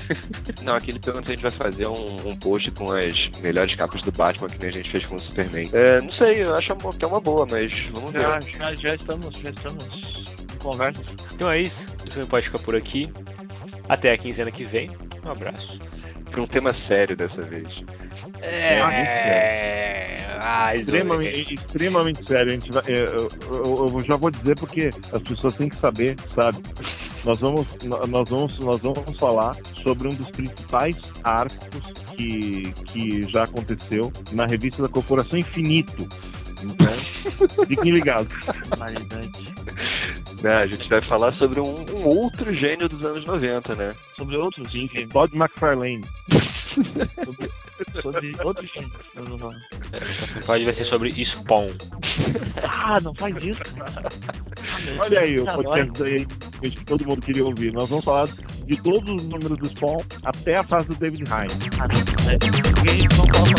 Não, aquele pergunta se a gente vai fazer um, um post com as melhores capas do Batman que nem a gente fez com o Superman. É, não sei, eu acho que é uma boa, mas vamos ver. Já, já, já estamos, já estamos conversas. Então é isso. O filme pode ficar por aqui. Até a quinzena que vem. Um abraço. Pra um tema sério dessa vez. É. Ah, extremamente, extremamente sério. A gente vai, eu, eu- eu já vou dizer porque as pessoas têm que saber, sabe? Nós vamos, nó- nós vamos, nós vamos falar sobre um dos principais arcos que, que já aconteceu na revista da Corporação Infinito. Então, fiquem ligados. Variedade. Né, a gente vai falar sobre um, um outro gênio dos anos 90, né? Sobre outros, enfim, Todd McFarlane. sobre, sobre outros filmes. Eu não vou- Pode vai ser sobre Spawn. Ah, não faz isso. Olha aí o Tá podcast aí que todo mundo queria ouvir. Nós vamos falar de todos os números do Spawn até a fase do David Hines. Ah, não. É, não sobre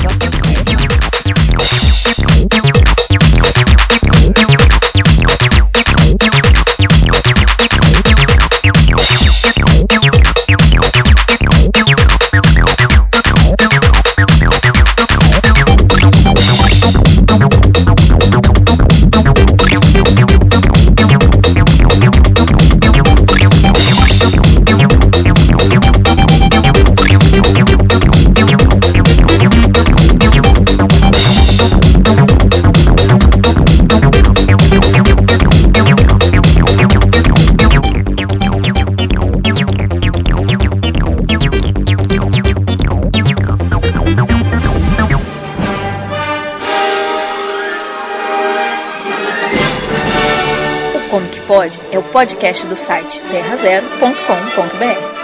é o podcast do site terrazero.com.br.